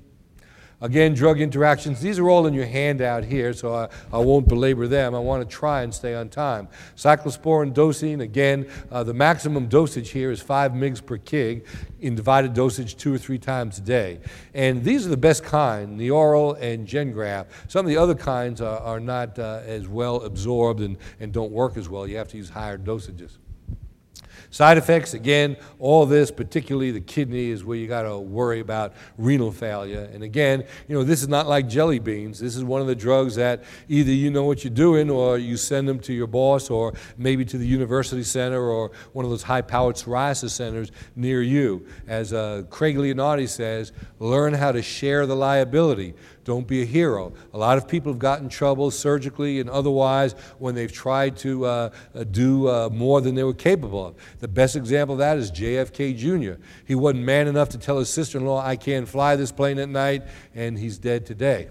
Again, drug interactions, these are all in your handout here, so I, I won't belabor them. I want to try and stay on time. Cyclosporin dosing, again, uh, the maximum dosage here is 5 mg per kg in divided dosage two or three times a day. And these are the best kind, the Neoral and Gengraf. Some of the other kinds are, are not uh, as well absorbed and, and don't work as well. You have to use higher dosages. Side effects, again, all this, particularly the kidney, is where you got to worry about renal failure. And again, you know, this is not like jelly beans. This is one of the drugs that either you know what you're doing or you send them to your boss or maybe to the university center or one of those high powered psoriasis centers near you. As uh, Craig Leonardi says, learn how to share the liability. Don't be a hero. A lot of people have gotten trouble surgically and otherwise when they've tried to uh, uh do uh, more than they were capable of. The best example of that is JFK Jr. He wasn't man enough to tell his sister in law, I can't fly this plane at night, and he's dead today.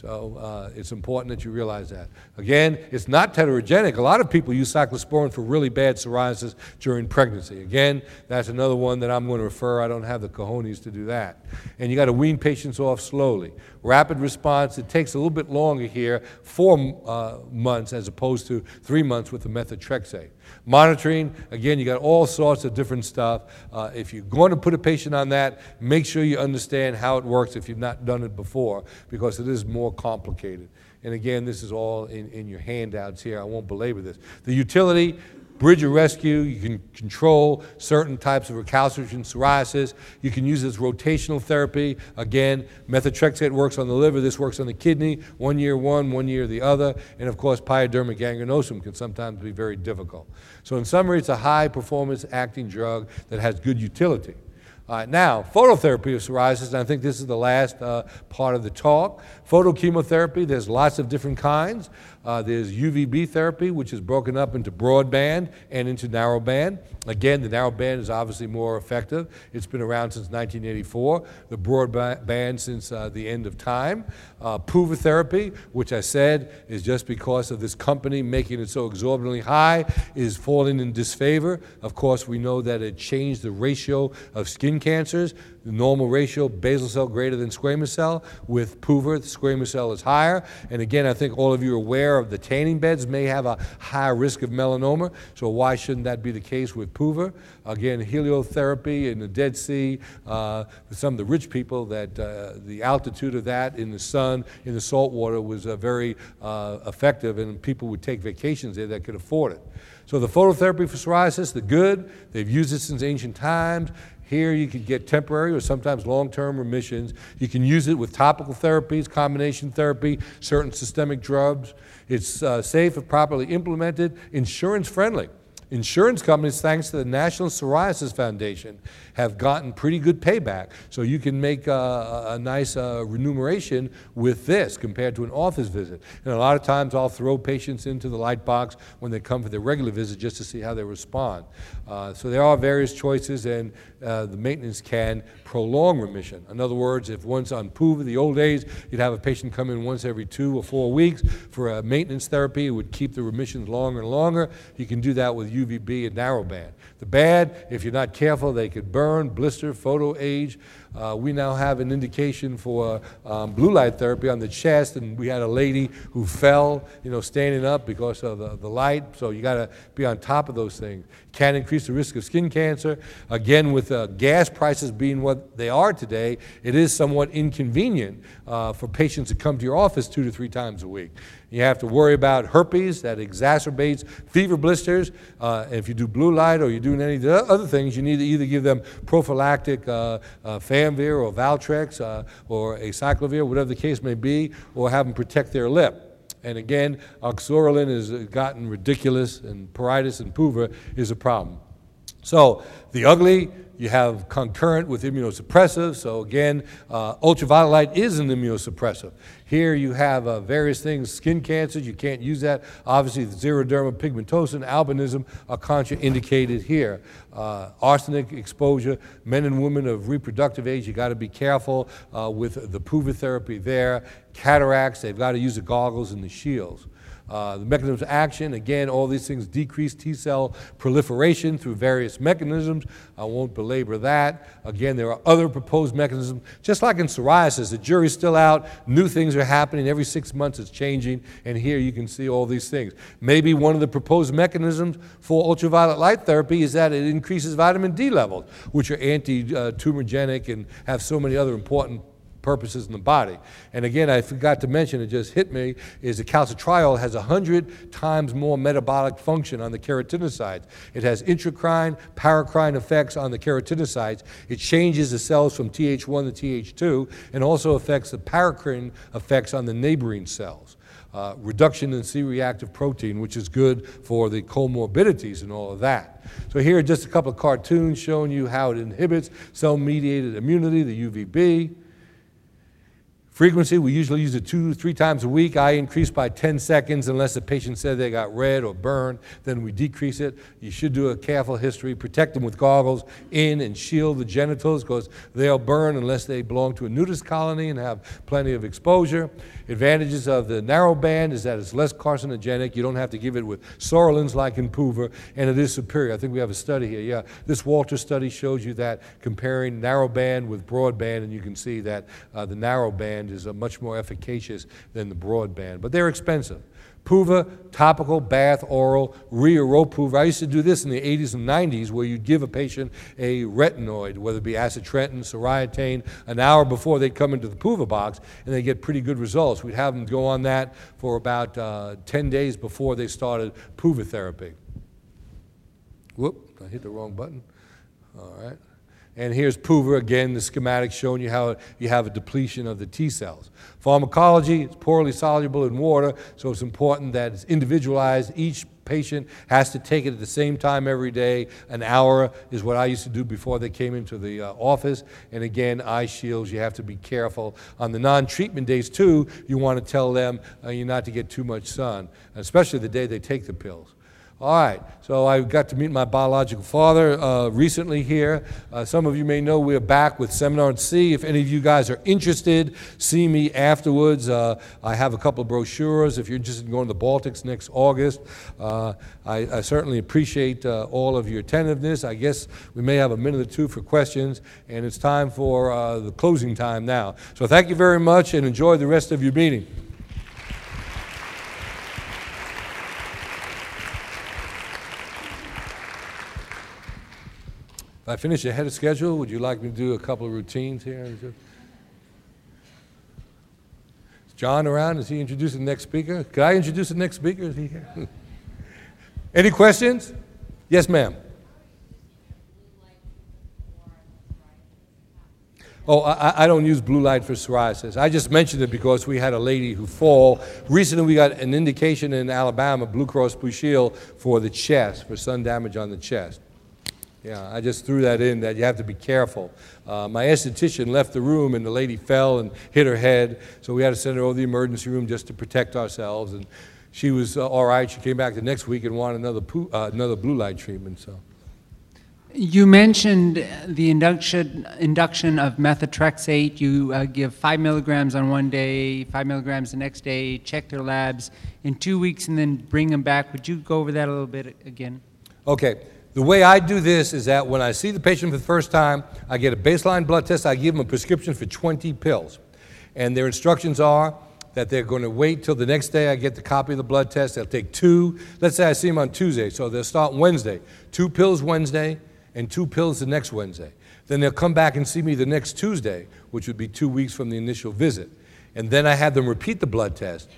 So uh, it's important that you realize that. Again, it's not teratogenic. A lot of people use cyclosporin for really bad psoriasis during pregnancy. Again, that's another one that I'm going to refer. I don't have the cojones to do that. And you got to wean patients off slowly. Rapid response, it takes a little bit longer here, four uh, months as opposed to three months with the methotrexate. Monitoring, again, you got all sorts of different stuff. Uh, if you're going to put a patient on that, make sure you understand how it works if you've not done it before, because it is more complicated. And again, this is all in, in your handouts here. I won't belabor this. The utility, Bridge of rescue, you can control certain types of recalcitrant psoriasis. You can use this rotational therapy. Again, methotrexate works on the liver, this works on the kidney, one year one, one year the other. And of course, pyoderma gangrenosum can sometimes be very difficult. So, in summary, it's a high performance acting drug that has good utility. Uh, now, phototherapy of psoriasis, and I think this is the last uh, part of the talk. Photochemotherapy, there's lots of different kinds. Uh, there's UVB therapy, which is broken up into broadband and into narrowband. Again, the narrowband is obviously more effective. It's been around since 1984, the broadband since uh, the end of time. Uh, PUVA therapy, which I said is just because of this company making it so exorbitantly high, is falling in disfavor. Of course, we know that it changed the ratio of skin cancers normal ratio, basal cell greater than squamous cell. With PUVA, the squamous cell is higher. And again, I think all of you are aware of the tanning beds may have a higher risk of melanoma. So why shouldn't that be the case with PUVA? Again, heliotherapy in the Dead Sea, uh, some of the rich people, that uh, the altitude of that in the sun, in the salt water was uh, very uh, effective, and people would take vacations there that could afford it. So the phototherapy for psoriasis, the good, they've used it since ancient times. Here you can get temporary or sometimes long-term remissions. You can use it with topical therapies, combination therapy, certain systemic drugs. It's uh, safe if properly implemented, insurance friendly. Insurance companies, thanks to the National Psoriasis Foundation, have gotten pretty good payback. So you can make a, a nice uh, remuneration with this compared to an office visit. And a lot of times I'll throw patients into the light box when they come for their regular visit just to see how they respond. Uh, so there are various choices, and uh, the maintenance can prolong remission. In other words, if once on PUVA, the old days, you'd have a patient come in once every two or four weeks for a maintenance therapy, it would keep the remissions longer and longer. You can do that with UVB and narrowband. The bad, if you're not careful, they could burn, blister, photo age. Uh, we now have an indication for um, blue light therapy on the chest, and we had a lady who fell, you know, standing up because of the, the light. So you got to be on top of those things. Can increase the risk of skin cancer. Again, with uh, gas prices being what they are today, it is somewhat inconvenient uh, for patients to come to your office two to three times a week. You have to worry about herpes that exacerbates fever blisters. Uh, if you do blue light or you're doing any other things, you need to either give them prophylactic uh, uh, Famvir or Valtrex uh, or acyclovir, whatever the case may be, or have them protect their lip. And again, Oxsoralen has gotten ridiculous, and pruritus and puva is a problem. So the ugly, you have concurrent with immunosuppressive. So again, uh, ultraviolet light is an immunosuppressive. Here you have uh, various things, skin cancers, you can't use that. Obviously, the xeroderma pigmentosa, albinism are contraindicated here. Uh, arsenic exposure, men and women of reproductive age, you got to be careful uh, with the puva therapy there. Cataracts, they've got to use the goggles and the shields. Uh, the mechanisms of action, again, all these things decrease T cell proliferation through various mechanisms. I won't belabor that. Again, there are other proposed mechanisms. Just like in psoriasis, the jury's still out, new things are happening, every six months it's changing, and here you can see all these things. Maybe one of the proposed mechanisms for ultraviolet light therapy is that it increases vitamin D levels, which are anti tumorigenic and have so many other important purposes in the body. And again, I forgot to mention, it just hit me, is the calcitriol has 100 times more metabolic function on the keratinocytes. It has intracrine, paracrine effects on the keratinocytes. It changes the cells from Th1 to Th2 and also affects the paracrine effects on the neighboring cells. Uh, reduction in C-reactive protein, which is good for the comorbidities and all of that. So here are just a couple of cartoons showing you how it inhibits cell-mediated immunity, the UVB. Frequency, we usually use it two, three times a week. I increase by 10 seconds unless the patient said they got red or burned, then we decrease it. You should do a careful history, protect them with goggles in and shield the genitals because they'll burn unless they belong to a nudist colony and have plenty of exposure. Advantages of the narrow band is that it's less carcinogenic. You don't have to give it with psoralens like in Puva, and it is superior. I think we have a study here. Yeah, this Walter study shows you that comparing narrow band with broad band, and you can see that uh, the narrow band is much more efficacious than the broad band, but they're expensive. Puva, topical, bath, oral, Puva. I used to do this in the 80s and 90s where you'd give a patient a retinoid, whether it be acitretin, soriatane, an hour before they'd come into the Puva box, and they get pretty good results. We'd have them go on that for about uh, 10 days before they started Puva therapy. Whoop, I hit the wrong button. All right. And here's Puva again, the schematic showing you how you have a depletion of the T cells. Pharmacology, it's poorly soluble in water, so it's important that it's individualized. Each patient has to take it at the same time every day. An hour is what I used to do before they came into the uh, office. And again, eye shields, you have to be careful. On the non treatment days, too, you want to tell them uh, you not to get too much sun, especially the day they take the pills. All right, so I got to meet my biological father uh, recently here. Uh, some of you may know we're back with Seminar Sea. If any of you guys are interested, see me afterwards. Uh, I have a couple of brochures if you're interested in going to the Baltics next August. Uh, I, I, certainly appreciate uh, all of your attentiveness. I guess we may have a minute or two for questions, and it's time for uh, the closing time now. So thank you very much and enjoy the rest of your meeting. I finish ahead of schedule, would you like me to do a couple of routines here? Is John around? Is he introducing the next speaker? Could I introduce the next speaker? Is he here? Any questions? Yes, ma'am. Oh, I, I, don't use blue light for psoriasis. I just mentioned it because we had a lady who fall. Recently, we got an indication in Alabama, Blue Cross Blue Shield, for the chest, for sun damage on the chest. Yeah, I just threw that in that you have to be careful. Uh, my esthetician left the room and the lady fell and hit her head, so we had to send her over to the emergency room just to protect ourselves. And she was uh, all right. She came back the next week and wanted another, uh, another blue light treatment. So. You mentioned the induction, induction of methotrexate. You uh, give five milligrams on one day, five milligrams the next day, check their labs in two weeks, and then bring them back. Would you go over that a little bit again? Okay, the way I do this is that when I see the patient for the first time, I get a baseline blood test, I give them a prescription for 20 pills. And their instructions are that they're going to wait till the next day I get the copy of the blood test. They'll take two. Let's say I see them on Tuesday, so they'll start Wednesday. Two pills Wednesday and two pills the next Wednesday. Then they'll come back and see me the next Tuesday, which would be two weeks from the initial visit. And then I have them repeat the blood test.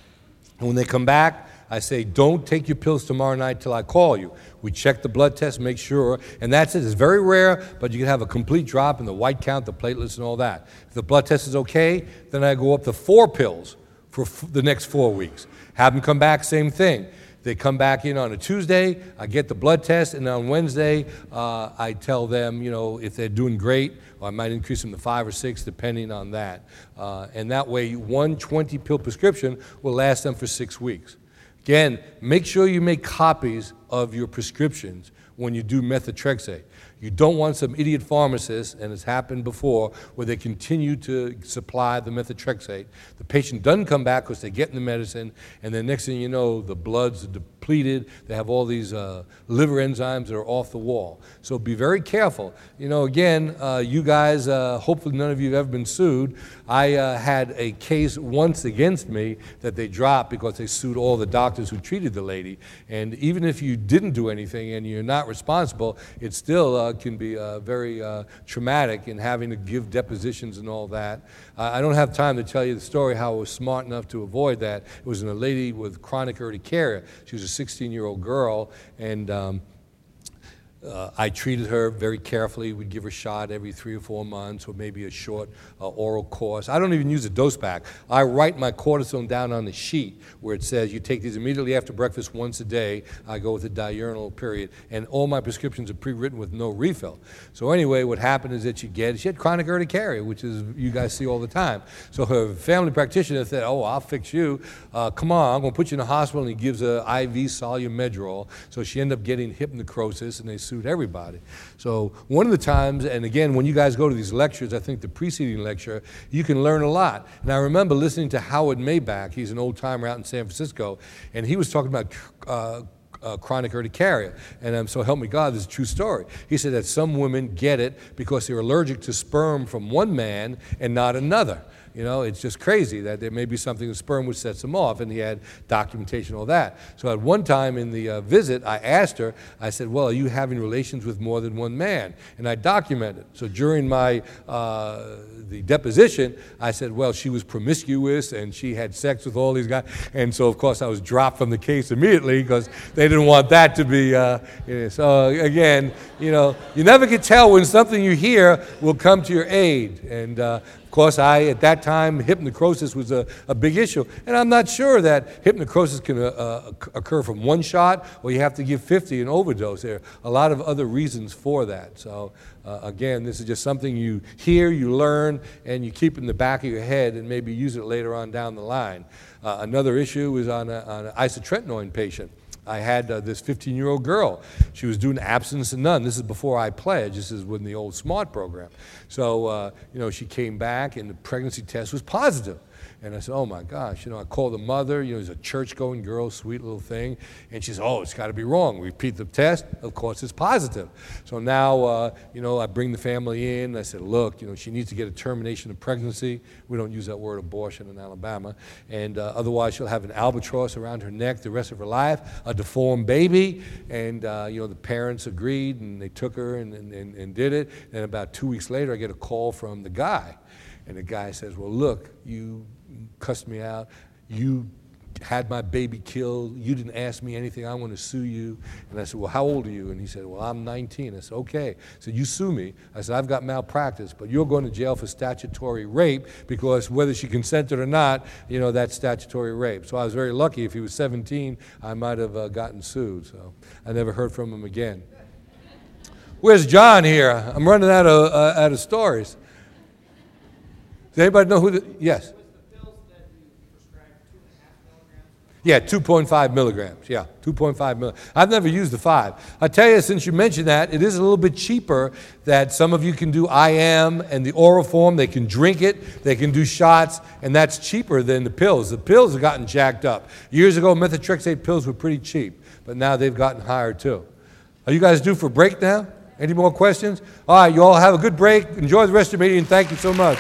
And when they come back, I say, don't take your pills tomorrow night till I call you. We check the blood test, make sure, and that's it. It's very rare, but you can have a complete drop in the white count, the platelets, and all that. If the blood test is okay, then I go up to four pills for f- the next four weeks. Have them come back, same thing. They come back in on a Tuesday, I get the blood test, and on Wednesday, uh, I tell them, you know, if they're doing great, I might increase them to five or six, depending on that. Uh, and that way, one 20 pill prescription will last them for six weeks. Again, make sure you make copies of your prescriptions when you do methotrexate. You don't want some idiot pharmacist, and it's happened before, where they continue to supply the methotrexate. The patient doesn't come back because they're getting the medicine, and then next thing you know, the blood's depleted. They have all these uh, liver enzymes that are off the wall. So be very careful. You know, again, uh, you guys, uh, hopefully none of you have ever been sued. I uh, had a case once against me that they dropped because they sued all the doctors who treated the lady. And even if you didn't do anything and you're not responsible, it still uh, can be uh, very traumatic in having to give depositions and all that. I don't have time to tell you the story how I was smart enough to avoid that. It was in a lady with chronic urticaria. She was a 16 year old girl, and um, uh, I treated her very carefully. We'd give her a shot every three or four months, or maybe a short uh, oral course. I don't even use a dose pack. I write my cortisone down on the sheet where it says you take these immediately after breakfast once a day. I go with a diurnal period, and all my prescriptions are pre-written with no refill. So anyway, what happened is that she get she had chronic urticaria, which is you guys see all the time. So her family practitioner said, "Oh, I'll fix you. Uh, come on, I'm going to put you in the hospital." And he gives a IV Solu-Medrol. So she ended up getting hip necrosis, and they suit everybody. So one of the times, and again, when you guys go to these lectures, I think the preceding lecture, you can learn a lot. And I remember listening to Howard Maibach. He's an old timer out in San Francisco, and he was talking about. Uh, uh, chronic urticaria. And um, so help me God, this is a true story. He said that some women get it because they're allergic to sperm from one man and not another. You know, it's just crazy that there may be something in the sperm which sets them off, and he had documentation, all that. So at one time in the uh, visit, I asked her, I said, Well, are you having relations with more than one man? And I documented. So during my uh, the deposition, I said, Well, she was promiscuous and she had sex with all these guys. And so, of course, I was dropped from the case immediately because they didn't want that to be. Uh, you know, so, again, you know, you never can tell when something you hear will come to your aid. And uh, of course, I, at that time, hip necrosis was a, a big issue. And I'm not sure that hip necrosis can uh, uh, occur from one shot or you have to give 50 and overdose. There are a lot of other reasons for that. So, uh, again, this is just something you hear, you learn, and you keep it in the back of your head and maybe use it later on down the line. Uh, another issue is on, a, on an isotretinoin patient. I had uh, this 15 year old girl. She was doing abstinence and none. This is before I pledged. This is when the old SMART program. So, uh, you know, she came back and the pregnancy test was positive. And I said, oh my gosh, you know, I called the mother, you know, she's a church going girl, sweet little thing. And she said, oh, it's got to be wrong. Repeat the test. Of course, it's positive. So now, uh, you know, I bring the family in. I said, look, you know, she needs to get a termination of pregnancy. We don't use that word abortion in Alabama. And uh, otherwise, she'll have an albatross around her neck the rest of her life, a deformed baby. And, uh, you know, the parents agreed and they took her and, and, and did it. And about two weeks later, I get a call from the guy. And the guy says, well, look, you cussed me out. You had my baby killed. You didn't ask me anything. I want to sue you. And I said, Well, how old are you? And he said, Well, I'm 19. I said, Okay. Said, You sue me. I said, I've got malpractice, but you're going to jail for statutory rape because whether she consented or not, you know, that's statutory rape. So I was very lucky. If he was 17, I might have uh, gotten sued. So I never heard from him again. Where's John here? I'm running out of, uh, out of stories. Does anybody know who the. Yes. Yeah, 2.5 milligrams. Yeah, 2.5 milligrams. I've never used the five. I tell you, since you mentioned that, it is a little bit cheaper that some of you can do IM and the oral form. They can drink it, they can do shots, and that's cheaper than the pills. The pills have gotten jacked up. Years ago, methotrexate pills were pretty cheap, but now they've gotten higher too. Are you guys due for break now? Any more questions? All right, you all have a good break. Enjoy the rest of the meeting. Thank you so much.